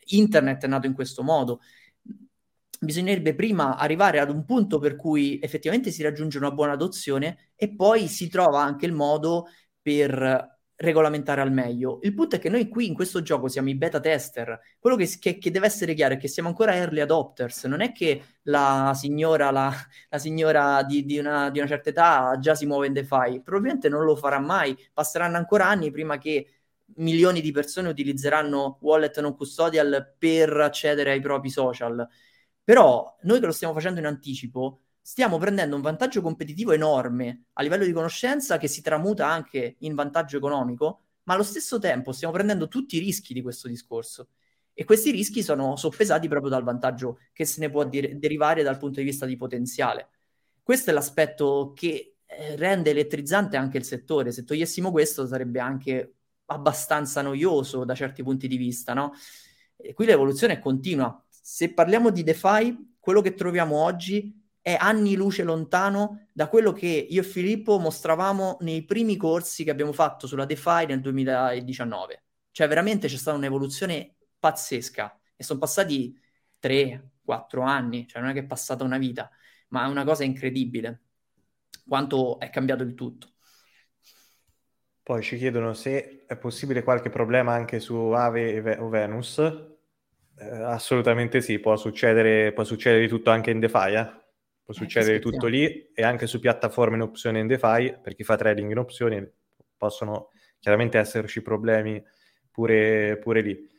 internet è nato in questo modo. Bisognerebbe prima arrivare ad un punto per cui effettivamente si raggiunge una buona adozione e poi si trova anche il modo per regolamentare al meglio. Il punto è che noi qui in questo gioco siamo i beta tester. Quello che, che, che deve essere chiaro è che siamo ancora early adopters. Non è che la signora, la, la signora di, di, una, di, una, certa età già si muove in DeFi. Probabilmente non lo farà mai. Passeranno ancora anni prima che milioni di persone utilizzeranno wallet non custodial per accedere ai propri social. Però noi che lo stiamo facendo in anticipo stiamo prendendo un vantaggio competitivo enorme a livello di conoscenza che si tramuta anche in vantaggio economico, ma allo stesso tempo stiamo prendendo tutti i rischi di questo discorso. E questi rischi sono soppesati proprio dal vantaggio che se ne può dire, derivare dal punto di vista di potenziale. Questo è l'aspetto che eh, rende elettrizzante anche il settore. Se togliessimo questo sarebbe anche abbastanza noioso da certi punti di vista, no? E qui l'evoluzione è continua. Se parliamo di DeFi, quello che troviamo oggi è anni luce lontano da quello che io e Filippo mostravamo nei primi corsi che abbiamo fatto sulla DeFi nel 2019. Cioè veramente c'è stata un'evoluzione pazzesca e sono passati 3-4 anni, cioè non è che è passata una vita, ma è una cosa incredibile quanto è cambiato il tutto. Poi ci chiedono se è possibile qualche problema anche su Ave o Venus. Eh, assolutamente sì, può succedere, può succedere di tutto anche in DeFi, eh? Può eh, succedere tutto lì e anche su piattaforme in opzione in DeFi, per chi fa trading in opzioni possono chiaramente esserci problemi pure, pure lì.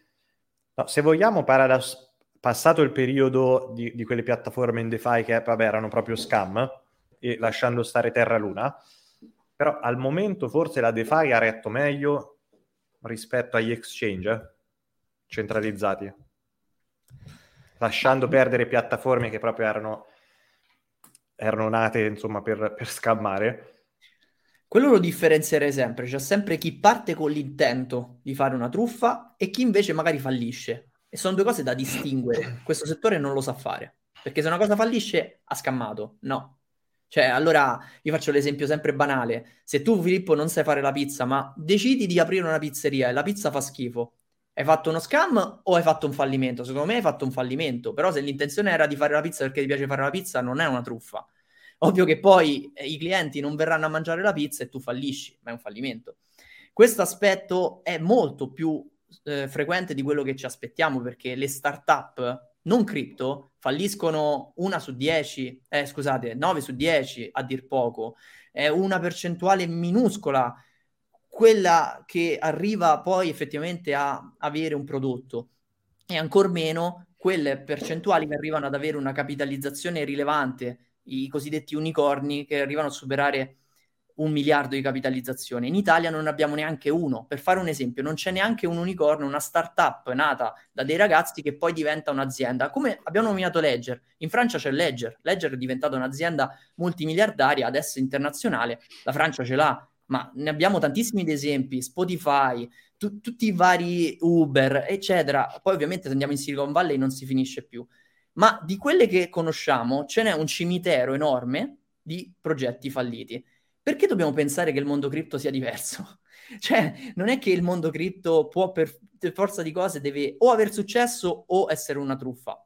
No, se vogliamo, paradoss- passato il periodo di, di, quelle piattaforme in DeFi che vabbè, erano proprio scam, e lasciando stare Terra Luna, però al momento forse la DeFi ha retto meglio rispetto agli exchange eh, centralizzati, lasciando perdere piattaforme che proprio erano, erano nate insomma per, per scammare. Quello lo differenzierei sempre, c'è sempre chi parte con l'intento di fare una truffa e chi invece magari fallisce. E sono due cose da distinguere. <coughs> Questo settore non lo sa fare. Perché se una cosa fallisce, ha scammato. No. Cioè, allora, io faccio l'esempio sempre banale. Se tu, Filippo, non sai fare la pizza, ma decidi di aprire una pizzeria e la pizza fa schifo, hai fatto uno scam o hai fatto un fallimento? Secondo me hai fatto un fallimento. Però se l'intenzione era di fare la pizza perché ti piace fare la pizza, non è una truffa. Ovvio che poi eh, i clienti non verranno a mangiare la pizza e tu fallisci, ma è un fallimento. Questo aspetto è molto più eh, frequente di quello che ci aspettiamo perché le startup non cripto falliscono una su 10, eh, scusate, 9 su 10 a dir poco, è una percentuale minuscola quella che arriva poi effettivamente a avere un prodotto e ancor meno quelle percentuali che arrivano ad avere una capitalizzazione rilevante, i cosiddetti unicorni che arrivano a superare un miliardo di capitalizzazione. In Italia non abbiamo neanche uno. Per fare un esempio, non c'è neanche un unicorno, una startup nata da dei ragazzi che poi diventa un'azienda. Come abbiamo nominato Ledger, in Francia c'è Ledger. Ledger è diventata un'azienda multimiliardaria, adesso internazionale. La Francia ce l'ha, ma ne abbiamo tantissimi esempi. Spotify, tu- tutti i vari Uber, eccetera. Poi ovviamente se andiamo in Silicon Valley non si finisce più. Ma di quelle che conosciamo ce n'è un cimitero enorme di progetti falliti perché dobbiamo pensare che il mondo cripto sia diverso? <laughs> Cioè, non è che il mondo cripto può per, forza di cose deve o aver successo o essere una truffa.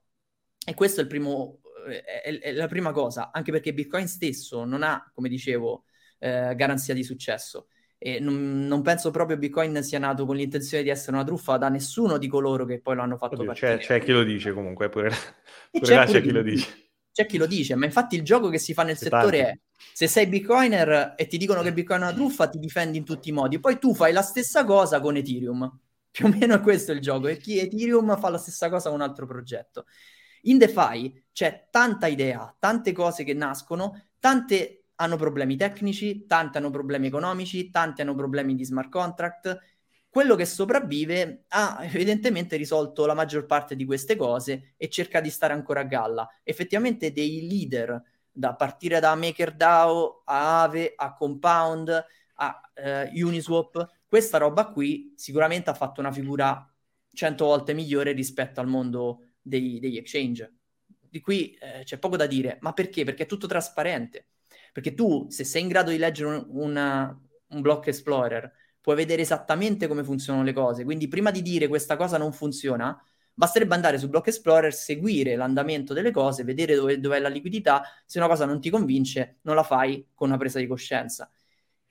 E questo è, il primo, eh, è la prima cosa, anche perché Bitcoin stesso non ha, come dicevo, eh, garanzia di successo. E non, non, penso proprio Bitcoin sia nato con l'intenzione di essere una truffa da nessuno di coloro che poi lo hanno fatto Oddio, c'è, c'è, chi lo dice comunque, pure, <laughs> pure c'è, c'è chi lo dice c'è chi lo dice, ma infatti il gioco che si fa nel si settore parte. è se sei bitcoiner e ti dicono che Bitcoin è una truffa, ti difendi in tutti i modi. Poi tu fai la stessa cosa con Ethereum. Più o meno questo è il gioco. E chi Ethereum fa la stessa cosa con un altro progetto. In DeFi c'è tanta idea, tante cose che nascono, tante hanno problemi tecnici, tante hanno problemi economici, tante hanno problemi di smart contract quello che sopravvive ha evidentemente risolto la maggior parte di queste cose e cerca di stare ancora a galla. Effettivamente dei leader, da partire da MakerDAO a Aave a Compound a eh, Uniswap, questa roba qui sicuramente ha fatto una figura cento volte migliore rispetto al mondo dei, degli exchange. Di qui eh, c'è poco da dire, ma perché? Perché è tutto trasparente. Perché tu, se sei in grado di leggere un, una, un block explorer, puoi vedere esattamente come funzionano le cose. Quindi prima di dire questa cosa non funziona, basterebbe andare su Block Explorer, seguire l'andamento delle cose, vedere dove, è la liquidità. Se una cosa non ti convince, non la fai con una presa di coscienza.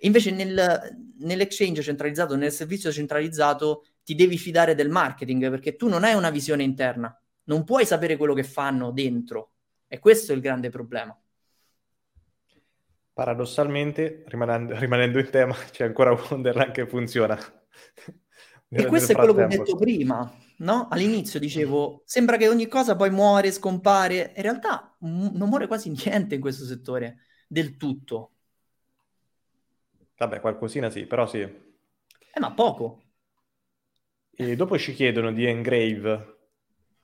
Invece nel, nell'exchange centralizzato, nel servizio centralizzato, ti devi fidare del marketing perché tu non hai una visione interna, non puoi sapere quello che fanno dentro. E questo è il grande problema. Paradossalmente, rimanendo, <laughs> rimanendo in tema, c'è ancora Wonderland che funziona. <laughs> E questo è quello che ho detto prima, no? All'inizio dicevo, sembra che ogni cosa poi muore, scompare. In realtà m- non muore quasi niente in questo settore, del tutto. Vabbè, qualcosina sì, però sì. Eh, ma poco. E dopo ci chiedono di Engrave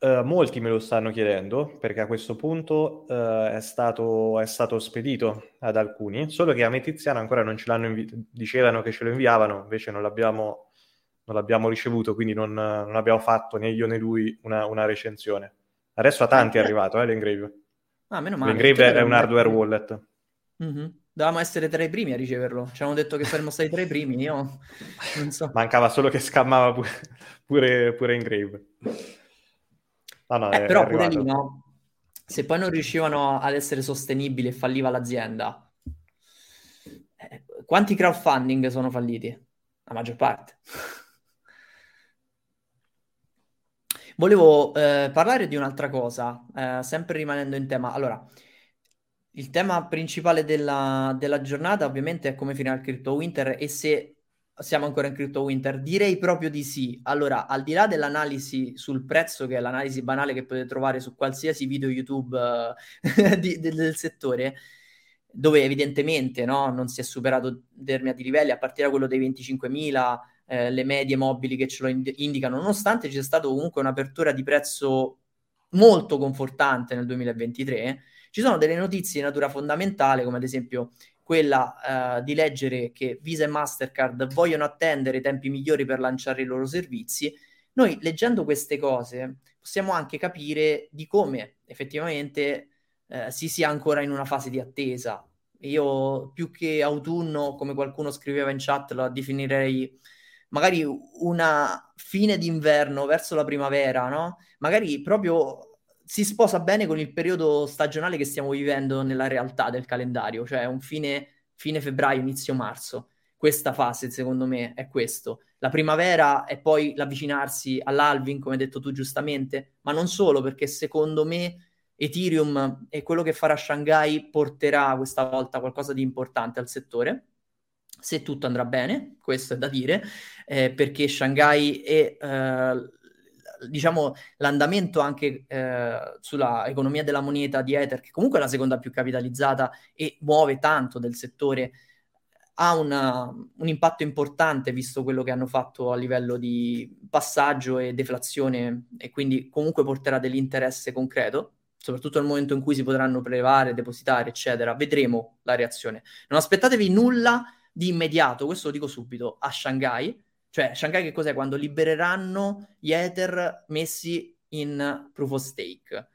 Uh, molti me lo stanno chiedendo perché a questo punto uh, è, stato, è, stato, spedito ad alcuni, solo che a me Tiziano ancora non ce l'hanno inviato, dicevano che ce lo inviavano, invece non l'abbiamo, non l'abbiamo ricevuto, quindi non, non, abbiamo fatto né io né lui una, una recensione. Adesso a tanti è arrivato eh, l'Engrave. Ah, meno male. L'Engrave è un hardware wallet. Mm-hmm. Dovevamo essere tra i primi a riceverlo. Ci hanno detto che saremmo stati tra i primi. Io non so. Mancava solo che scammava pure, pure, pure Engrave. Ah, no, eh, però pure lì, no? Se poi non riuscivano ad essere sostenibili e falliva l'azienda, eh, quanti crowdfunding sono falliti? La maggior parte. Volevo eh, parlare di un'altra cosa, eh, sempre rimanendo in tema. Allora, il tema principale della, della, giornata ovviamente è come finire il Crypto Winter e se siamo ancora in Crypto Winter? Direi proprio di sì. Allora, al di là dell'analisi sul prezzo, che è l'analisi banale che potete trovare su qualsiasi video YouTube uh, <laughs> di, del, del, settore, dove evidentemente no, non si è superato determinati livelli, a partire da quello dei 25.000, eh, le medie mobili che ce lo ind- indicano, nonostante ci sia stata comunque un'apertura di prezzo molto confortante nel 2023, ci sono delle notizie di natura fondamentale, come ad esempio quella uh, di leggere che Visa e Mastercard vogliono attendere tempi migliori per lanciare i loro servizi, noi leggendo queste cose possiamo anche capire di come effettivamente uh, si sia ancora in una fase di attesa. Io più che autunno, come qualcuno scriveva in chat, la definirei magari una fine d'inverno verso la primavera, no? Magari proprio si sposa bene con il periodo stagionale che stiamo vivendo nella realtà del calendario, cioè un fine, fine febbraio, inizio marzo. Questa fase, secondo me, è questo. La primavera e poi l'avvicinarsi all'alving, come hai detto tu giustamente, ma non solo, perché secondo me Ethereum e quello che farà Shanghai porterà questa volta qualcosa di importante al settore se tutto andrà bene, questo è da dire, eh, perché Shanghai è eh, diciamo, l'andamento anche eh, sulla economia della moneta di Ether, che comunque è la seconda più capitalizzata e muove tanto del settore, ha una, un impatto importante visto quello che hanno fatto a livello di passaggio e deflazione e quindi comunque porterà dell'interesse concreto soprattutto nel momento in cui si potranno prelevare, depositare, eccetera, vedremo la reazione. Non aspettatevi nulla di immediato, questo lo dico subito, a Shanghai, cioè, Shanghai che cos'è? Quando libereranno gli Ether messi in proof of stake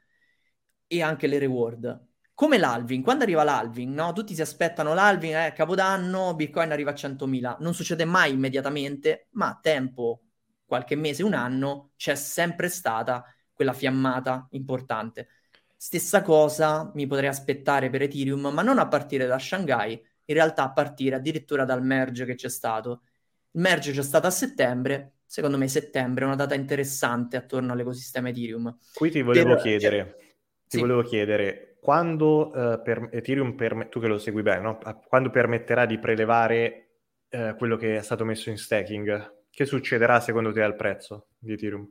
e anche le reward. Come l'alving, quando arriva l'alving, no? Tutti si aspettano l'alving, eh, Capodanno, Bitcoin arriva a 100.000. Non succede mai immediatamente, ma a tempo, qualche mese, un anno, c'è sempre stata quella fiammata importante. Stessa cosa mi potrei aspettare per Ethereum, ma non a partire da Shanghai, in realtà a partire addirittura dal merge che c'è stato il merge c'è stato a settembre, secondo me settembre è una data interessante attorno all'ecosistema Ethereum. Qui ti volevo per... chiedere, ti sì. volevo chiedere, quando uh, per Ethereum, per... tu che lo segui bene, no? quando permetterà di prelevare uh, quello che è stato messo in staking, che succederà secondo te al prezzo di Ethereum?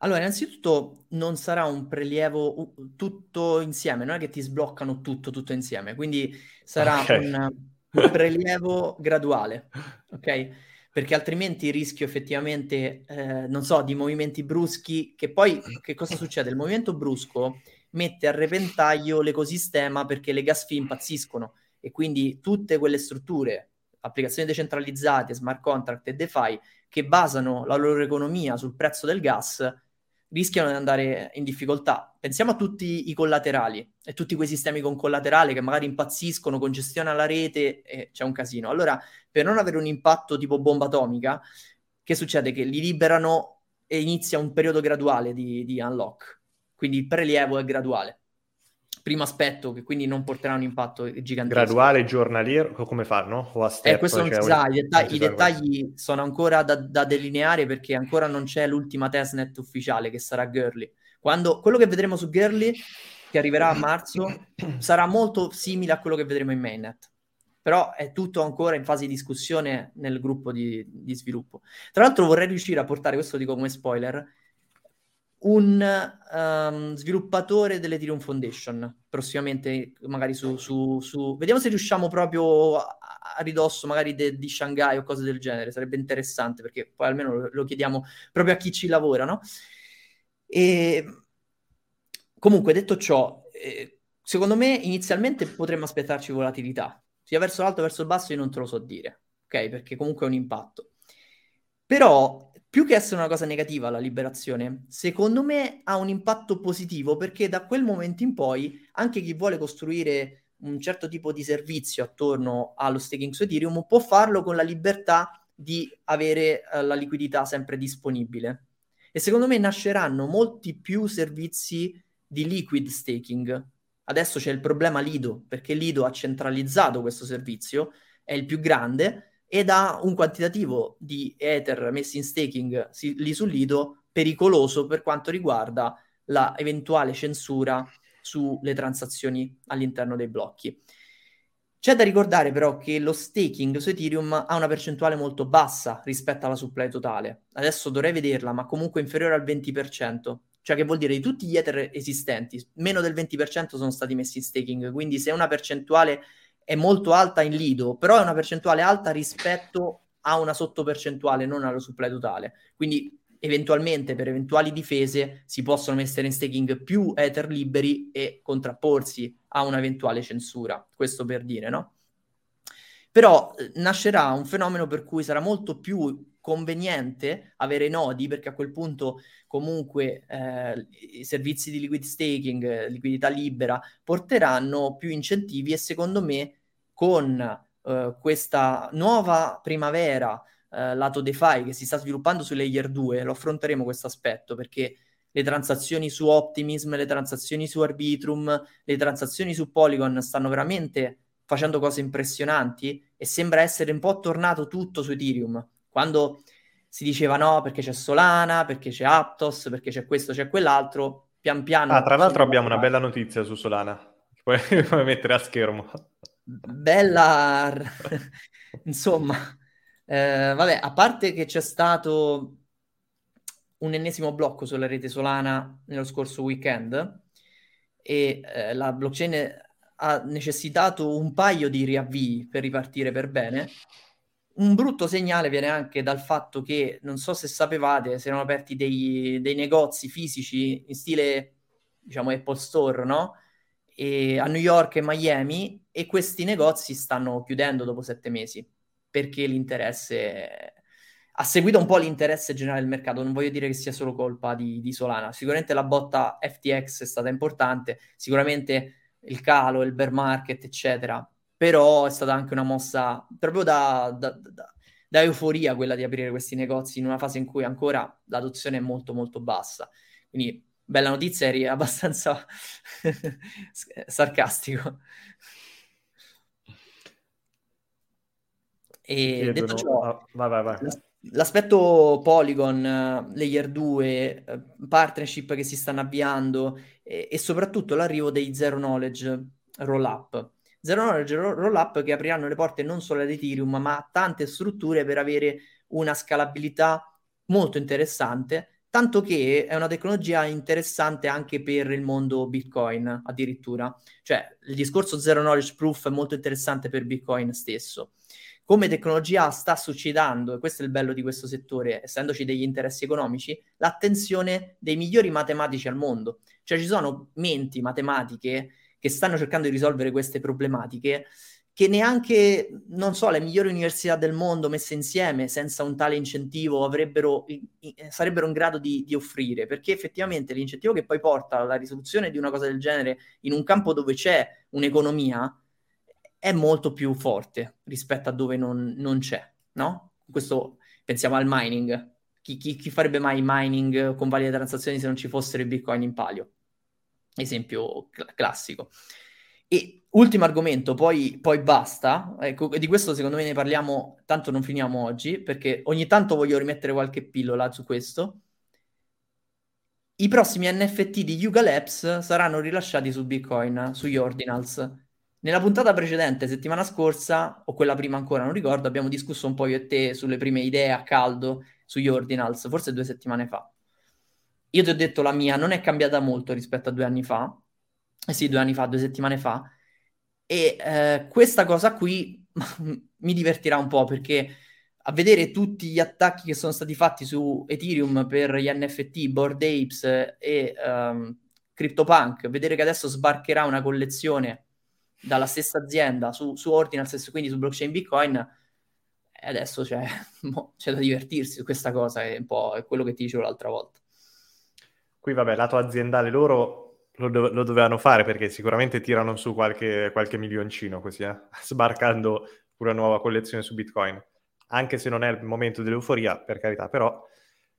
Allora, innanzitutto non sarà un prelievo tutto insieme, non è che ti sbloccano tutto, tutto insieme, quindi sarà okay. un un prelievo graduale, ok? <laughs> Perché altrimenti rischio effettivamente, eh, non so, di movimenti bruschi, che poi che cosa succede? Il movimento brusco mette a repentaglio l'ecosistema perché le gas fee impazziscono e quindi tutte quelle strutture, applicazioni decentralizzate, smart contract e DeFi, che basano la loro economia sul prezzo del gas, rischiano di andare in difficoltà. Pensiamo a tutti i collaterali e tutti quei sistemi con collaterale che magari impazziscono, congestionano la rete e c'è un casino. Allora, per non avere un impatto tipo bomba atomica, che succede? Che li liberano e inizia un periodo graduale di, di unlock. Quindi il prelievo è graduale primo aspetto che quindi non porterà un impatto gigantesco. Graduale, giornaliero, come fanno? O a step? Eh, questo non cioè, si sa, i, detta- i dettagli sono ancora da, da, delineare perché ancora non c'è l'ultima testnet ufficiale che sarà Girly. Quando, quello che vedremo su Girly, che arriverà a marzo, <coughs> sarà molto simile a quello che vedremo in mainnet. Però è tutto ancora in fase di discussione nel gruppo di, di sviluppo. Tra l'altro vorrei riuscire a portare, questo lo dico come spoiler, un um, sviluppatore dell'Ethereum Foundation prossimamente magari su, su, su, vediamo se riusciamo proprio a, a ridosso magari de, di Shanghai o cose del genere sarebbe interessante perché poi almeno lo, lo chiediamo proprio a chi ci lavora no? e comunque detto ciò eh, secondo me inizialmente potremmo aspettarci volatilità. Sia verso l'alto o verso il basso io non te lo so dire ok? Perché comunque è un impatto. Però più che essere una cosa negativa la liberazione, secondo me ha un impatto positivo perché da quel momento in poi anche chi vuole costruire un certo tipo di servizio attorno allo staking su Ethereum può farlo con la libertà di avere uh, la liquidità sempre disponibile. E secondo me nasceranno molti più servizi di liquid staking. Adesso c'è il problema Lido, perché Lido ha centralizzato questo servizio, è il più grande, ed ha un quantitativo di Ether messi in staking si, lì sul Lido pericoloso per quanto riguarda la eventuale censura sulle transazioni all'interno dei blocchi. C'è da ricordare però che lo staking su Ethereum ha una percentuale molto bassa rispetto alla supply totale. Adesso dovrei vederla, ma comunque inferiore al 20%. Cioè che vuol dire di tutti gli Ether esistenti, meno del 20% sono stati messi in staking. Quindi se una percentuale è molto alta in Lido, però è una percentuale alta rispetto a una sottopercentuale, non alla supply totale. Quindi eventualmente per eventuali difese si possono mettere in staking più Ether liberi e contrapporsi a un'eventuale censura. Questo per dire, no? Però eh, nascerà un fenomeno per cui sarà molto più conveniente avere nodi perché a quel punto comunque eh, i servizi di liquid staking, liquidità libera, porteranno più incentivi e secondo me con eh, questa nuova primavera eh, lato DeFi che si sta sviluppando su Layer 2, lo affronteremo questo aspetto perché le transazioni su Optimism, le transazioni su Arbitrum, le transazioni su Polygon stanno veramente facendo cose impressionanti e sembra essere un po' tornato tutto su Ethereum. Quando si diceva no perché c'è Solana, perché c'è Aptos, perché c'è questo, c'è quell'altro, pian piano... Ah, tra l'altro abbiamo una bella notizia su Solana, <laughs> puoi, puoi mettere a schermo. Bella... <laughs> Insomma, eh, vabbè, a parte che c'è stato un ennesimo blocco sulla rete Solana nello scorso weekend e eh, la blockchain ha necessitato un paio di riavvii per ripartire per bene. Un brutto segnale viene anche dal fatto che, non so se sapevate, si erano aperti dei, dei negozi fisici in stile, diciamo, Apple Store, no? E a New York e Miami e questi negozi stanno chiudendo dopo sette mesi perché l'interesse ha seguito un po' l'interesse generale del mercato. Non voglio dire che sia solo colpa di, di, Solana. Sicuramente la botta FTX è stata importante, sicuramente il calo, il bear market, eccetera. Però è stata anche una mossa proprio da, da, da, da euforia quella di aprire questi negozi in una fase in cui ancora l'adozione è molto molto bassa. Quindi bella notizia, eri abbastanza <laughs> sarcastico. E Chiedono... detto ciò, ah, vai, vai, vai. l'aspetto Polygon, Layer 2, eh, partnership che si stanno avviando e, e soprattutto l'arrivo dei Zero Knowledge Rollup. Zero Knowledge Rollup che apriranno le porte non solo ad Ethereum, ma a tante strutture per avere una scalabilità molto interessante, tanto che è una tecnologia interessante anche per il mondo Bitcoin addirittura. Cioè, il discorso Zero Knowledge Proof è molto interessante per Bitcoin stesso come tecnologia sta suicidando, e questo è il bello di questo settore, essendoci degli interessi economici, l'attenzione dei migliori matematici al mondo. Cioè ci sono menti matematiche che stanno cercando di risolvere queste problematiche che neanche, non so, le migliori università del mondo messe insieme senza un tale incentivo avrebbero, sarebbero in grado di, di, offrire, perché effettivamente l'incentivo che poi porta alla risoluzione di una cosa del genere in un campo dove c'è un'economia è molto più forte rispetto a dove non, non c'è, no? Questo pensiamo al mining. Chi, chi, chi, farebbe mai mining con valide transazioni se non ci fossero i bitcoin in palio? Esempio cl- classico. E ultimo argomento, poi, poi basta. Ecco, di questo secondo me ne parliamo, tanto non finiamo oggi, perché ogni tanto voglio rimettere qualche pillola su questo. I prossimi NFT di Yuga Labs saranno rilasciati su Bitcoin, sugli ordinals nella puntata precedente, settimana scorsa, o quella prima ancora, non ricordo, abbiamo discusso un po' io e te sulle prime idee a caldo sugli ordinals, forse due settimane fa. Io ti ho detto la mia non è cambiata molto rispetto a due anni fa, eh sì, due anni fa, due settimane fa, e eh, questa cosa qui <laughs> mi divertirà un po' perché a vedere tutti gli attacchi che sono stati fatti su Ethereum per gli NFT, Bored Apes e um, CryptoPunk, vedere che adesso sbarcherà una collezione dalla stessa azienda su, su Ordinals, quindi su blockchain Bitcoin, e adesso c'è, <laughs> c'è, da divertirsi su questa cosa, è un po' è quello che ti dicevo l'altra volta. Qui vabbè, lato aziendale loro lo, do- lo dovevano fare perché sicuramente tirano su qualche, qualche milioncino così, eh? <laughs> sbarcando una nuova collezione su Bitcoin. Anche se non è il momento dell'euforia, per carità, però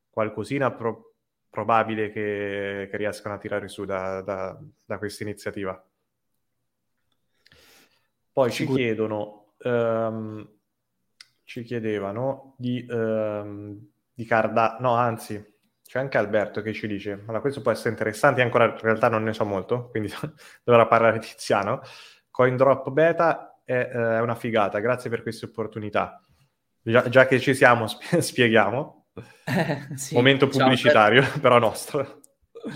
qualcosina pro- probabile che, che riescano a tirare su da, da, da questa iniziativa. Poi ci chiedono, um, ci chiedevano di, um, di Carda, no anzi, c'è anche Alberto che ci dice, allora questo può essere interessante, ancora in realtà non ne so molto, quindi <laughs> dovrà parlare Tiziano, CoinDrop Beta è, eh, una figata, grazie per queste opportunità. Già, già che ci siamo, <laughs> sp- spieghiamo. Eh, sì. Momento pubblicitario, ciao, <laughs> però nostro.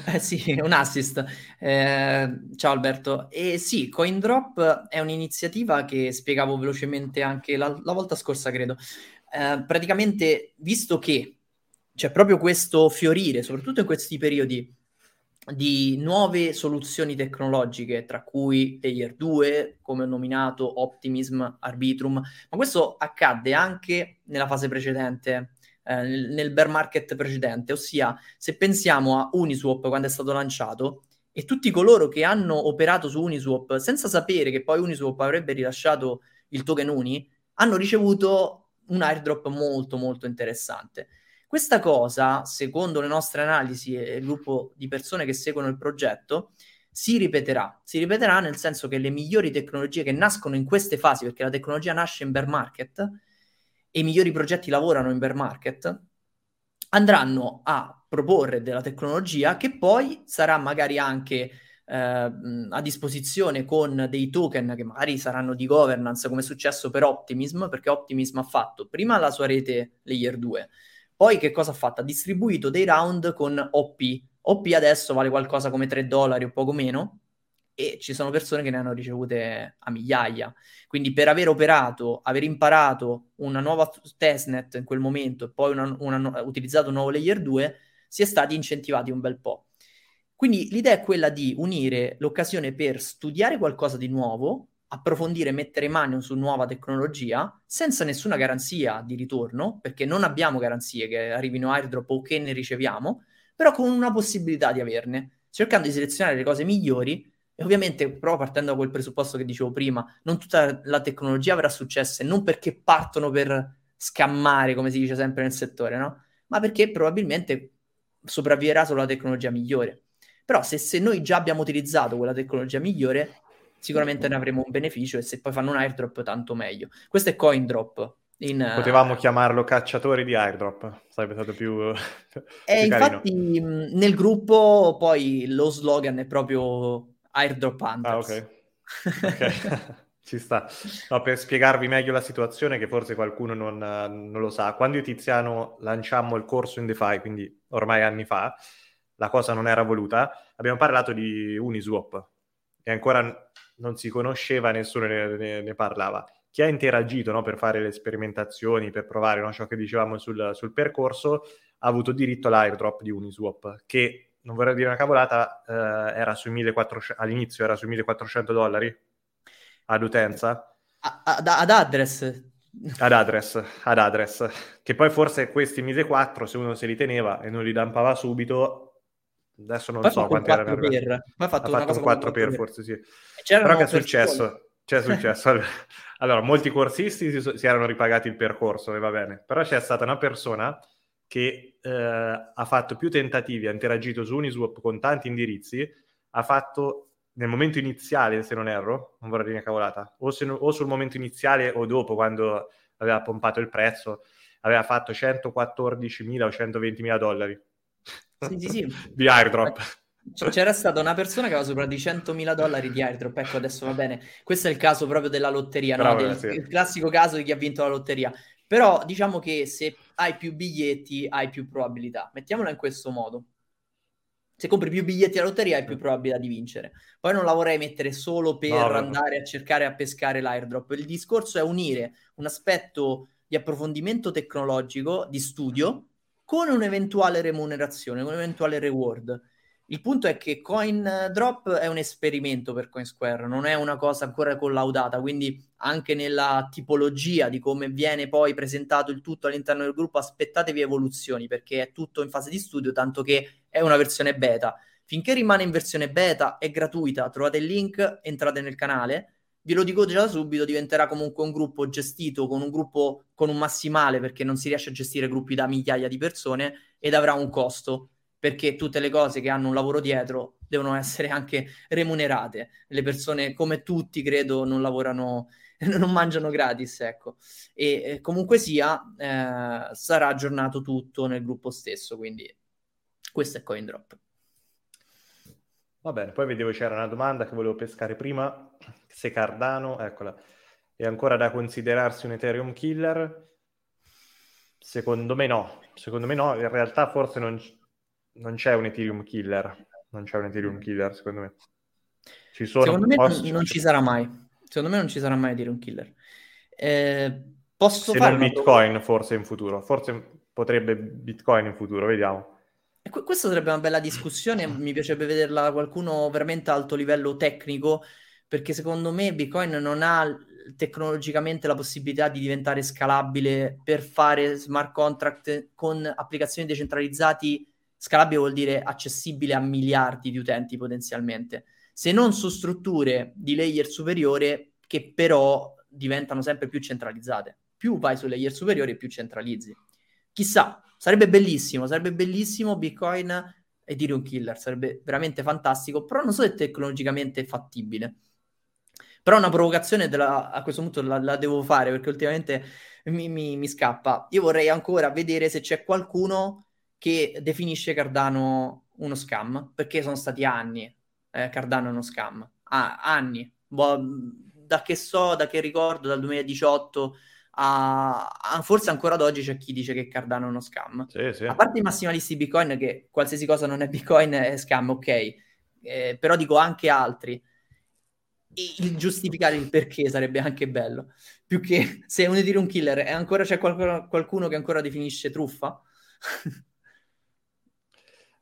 Eh sì, un assist. Eh, ciao Alberto. E sì, CoinDrop è un'iniziativa che spiegavo velocemente anche la, la volta scorsa, credo. Eh, praticamente, visto che c'è proprio questo fiorire, soprattutto in questi periodi, di nuove soluzioni tecnologiche, tra cui Layer 2, come ho nominato, Optimism, Arbitrum, ma questo accadde anche nella fase precedente, eh, nel bear market precedente, ossia se pensiamo a Uniswap quando è stato lanciato e tutti coloro che hanno operato su Uniswap senza sapere che poi Uniswap avrebbe rilasciato il token Uni, hanno ricevuto un airdrop molto molto interessante. Questa cosa, secondo le nostre analisi e il gruppo di persone che seguono il progetto, si ripeterà. Si ripeterà nel senso che le migliori tecnologie che nascono in queste fasi, perché la tecnologia nasce in bear market e i migliori progetti lavorano in bear market, andranno a proporre della tecnologia che poi sarà magari anche eh, a disposizione con dei token che magari saranno di governance, come è successo per Optimism, perché Optimism ha fatto prima la sua rete layer 2 poi che cosa ha fatto? Ha distribuito dei round con OP. OP adesso vale qualcosa come 3 dollari o poco meno e ci sono persone che ne hanno ricevute a migliaia. Quindi per aver operato, aver imparato una nuova testnet in quel momento e poi una, una, utilizzato un nuovo layer 2, si è stati incentivati un bel po'. Quindi l'idea è quella di unire l'occasione per studiare qualcosa di nuovo, approfondire, mettere mano su nuova tecnologia senza nessuna garanzia di ritorno, perché non abbiamo garanzie che arrivino airdrop o che ne riceviamo, però con una possibilità di averne, cercando di selezionare le cose migliori e ovviamente però partendo da quel presupposto che dicevo prima, non tutta la tecnologia avrà successo e non perché partono per scammare, come si dice sempre nel settore, no? Ma perché probabilmente sopravviverà solo la tecnologia migliore. Però se, se noi già abbiamo utilizzato quella tecnologia migliore, sicuramente ne avremo un beneficio e se poi fanno un airdrop tanto meglio. Questo è CoinDrop. In, Potevamo uh, chiamarlo cacciatori di airdrop, sarebbe stato più... <laughs> e più infatti mh, nel gruppo poi lo slogan è proprio airdrop hunters. Ah, ok. okay. <laughs> Ci sta. No, per spiegarvi meglio la situazione, che forse qualcuno non, non, lo sa, quando io Tiziano lanciammo il corso in DeFi, quindi ormai anni fa, la cosa non era voluta, abbiamo parlato di Uniswap, e ancora non si conosceva, nessuno ne, ne, ne parlava. Chi ha interagito no, per fare le sperimentazioni, per provare no, ciò che dicevamo sul, sul, percorso, ha avuto diritto all'airdrop di Uniswap, che non vorrei dire una cavolata, eh, era sui 1400, all'inizio era sui 1400 dollari ad utenza. ad, ad address. Ad address, ad address, che poi forse questi 1400, se uno se li teneva e non li dampava subito, Adesso non poi so quanti erano. Poi ha fatto, ha fatto un 4 per, forse sì. Però che è successo? C'è successo. <laughs> allora, molti corsisti si, si, erano ripagati il percorso e va bene. Però c'è stata una persona che eh, ha fatto più tentativi, ha interagito su Uniswap con tanti indirizzi, ha fatto nel momento iniziale, se non erro, non vorrei dire cavolata, o, se, o sul momento iniziale o dopo, quando aveva pompato il prezzo, aveva fatto 114.000 o 120.000 dollari sì, sì, sì. <laughs> di airdrop. C'era stata una persona che aveva sopra di 100.000 dollari di airdrop, ecco adesso va bene. Questo è il caso proprio della lotteria, Bravo, no? Del, sì. il classico caso di chi ha vinto la lotteria. Però diciamo che se hai più biglietti hai più probabilità. Mettiamola in questo modo. Se compri più biglietti alla lotteria hai più mm. probabilità di vincere. Poi non la vorrei mettere solo per no, andare no. a cercare a pescare l'airdrop. Il discorso è unire un aspetto di approfondimento tecnologico, di studio, con un'eventuale remunerazione, un eventuale reward. Il punto è che CoinDrop è un esperimento per CoinSquare, non è una cosa ancora collaudata, quindi anche nella tipologia di come viene poi presentato il tutto all'interno del gruppo, aspettatevi evoluzioni perché è tutto in fase di studio, tanto che è una versione beta. Finché rimane in versione beta è gratuita, trovate il link, entrate nel canale vi lo dico già subito, diventerà comunque un gruppo gestito con un gruppo con un massimale perché non si riesce a gestire gruppi da migliaia di persone ed avrà un costo perché tutte le cose che hanno un lavoro dietro devono essere anche remunerate. Le persone, come tutti, credo, non lavorano, <laughs> non mangiano gratis, ecco. E eh, comunque sia, eh, sarà aggiornato tutto nel gruppo stesso, quindi questo è CoinDrop. Va bene, poi vedevo c'era una domanda che volevo pescare prima, se Cardano, eccola. è ancora da considerarsi un Ethereum killer? Secondo me no, secondo me no, in realtà forse non, non c'è un Ethereum killer, non c'è un Ethereum killer secondo me. Ci sono secondo me non, non, ci sarà mai, secondo me non ci sarà mai Ethereum killer. Eh, posso Se non Bitcoin do... forse in futuro, forse potrebbe Bitcoin in futuro, vediamo. E qu- questa sarebbe una bella discussione, mi piacerebbe vederla qualcuno veramente a alto livello tecnico, perché secondo me Bitcoin non ha tecnologicamente la possibilità di diventare scalabile per fare smart contract con applicazioni decentralizzati. Scalabile vuol dire accessibile a miliardi di utenti potenzialmente, se non su strutture di layer superiore che però diventano sempre più centralizzate. Più vai su layer superiore, più centralizzi. Chissà, sarebbe bellissimo, sarebbe bellissimo Bitcoin e dire un killer, sarebbe veramente fantastico, però non so se tecnologicamente è fattibile. Però una provocazione della, a questo punto la, la, devo fare perché ultimamente mi, mi, mi, scappa. Io vorrei ancora vedere se c'è qualcuno che definisce Cardano uno scam, perché sono stati anni eh, Cardano è uno scam. Ah, anni. Boh, da che so, da che ricordo, dal 2018 a, a, forse ancora ad oggi c'è chi dice che Cardano è uno scam. Sì, sì. A parte i massimalisti Bitcoin, che qualsiasi cosa non è Bitcoin è scam, ok. Eh, però dico anche altri il giustificare il perché sarebbe anche bello. Più che <laughs> se uno dire un killer e ancora c'è qualcuno, qualcuno che ancora definisce truffa. <laughs>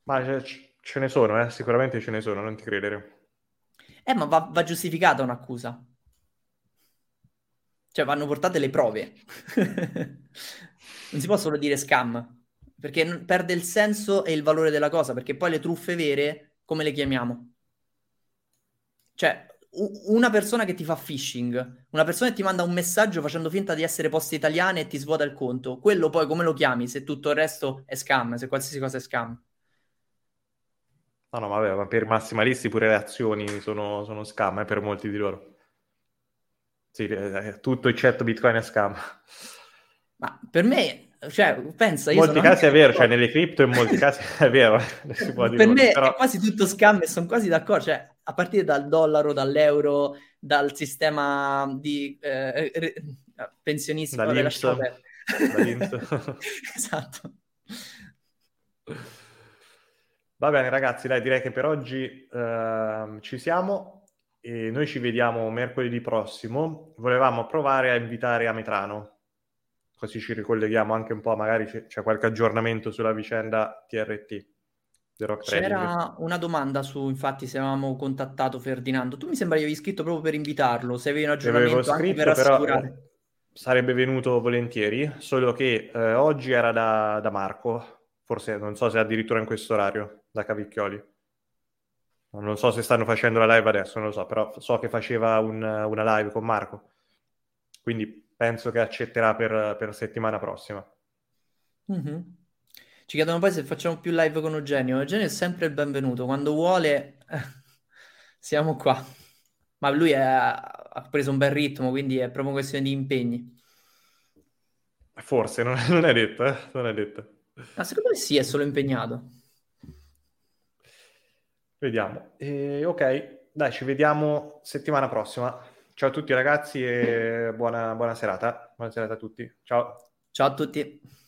Ma ce, ce ne sono, eh? sicuramente ce ne sono, non ti credere. Eh, ma va, va giustificata un'accusa. Cioè, vanno portate le prove. <laughs> non si può solo dire scam, perché perde il senso e il valore della cosa, perché poi le truffe vere, come le chiamiamo? Cioè, una persona che ti fa phishing, una persona che ti manda un messaggio facendo finta di essere poste italiane e ti svuota il conto, quello poi come lo chiami se tutto il resto è scam, se qualsiasi cosa è scam? No, no, vabbè, ma per massimalisti pure le azioni sono, sono scam, eh, per molti di loro. Sì, eh, tutto eccetto Bitcoin è scam. Ma per me, cioè, pensa... In molti casi è vero, cioè nelle cripto in molti casi è vero. <laughs> per me però... è quasi tutto scam e sono quasi d'accordo, cioè a partire dal dollaro, dall'euro, dal sistema di eh, eh pensionistico della <laughs> esatto. Va bene ragazzi, dai, direi che per oggi uh, ci siamo e noi ci vediamo mercoledì prossimo. Volevamo provare a invitare Ametrano, così ci ricolleghiamo anche un po', magari c'è, c'è qualche aggiornamento sulla vicenda TRT. C'era una domanda su, infatti, se avevamo contattato Ferdinando. Tu mi sembra che avevi scritto proprio per invitarlo, se avevi un aggiornamento scritto, anche per assicurare. Però, sarebbe venuto volentieri, solo che eh, oggi era da, da, Marco, forse non so se addirittura in questo orario, da Cavicchioli. Non so se stanno facendo la live adesso, non lo so, però so che faceva un, una live con Marco. Quindi penso che accetterà per, per settimana prossima. Mm-hmm. Ci chiedono poi se facciamo più live con Eugenio. Eugenio è sempre il benvenuto, quando vuole <laughs> siamo qua. Ma lui è, ha preso un bel ritmo, quindi è proprio questione di impegni. Forse, non, non è detto, eh? non è detto. Ma secondo me sì, è solo impegnato. Vediamo. E, ok, dai, ci vediamo settimana prossima. Ciao a tutti ragazzi e buona, buona serata. Buona serata a tutti. Ciao. Ciao a tutti.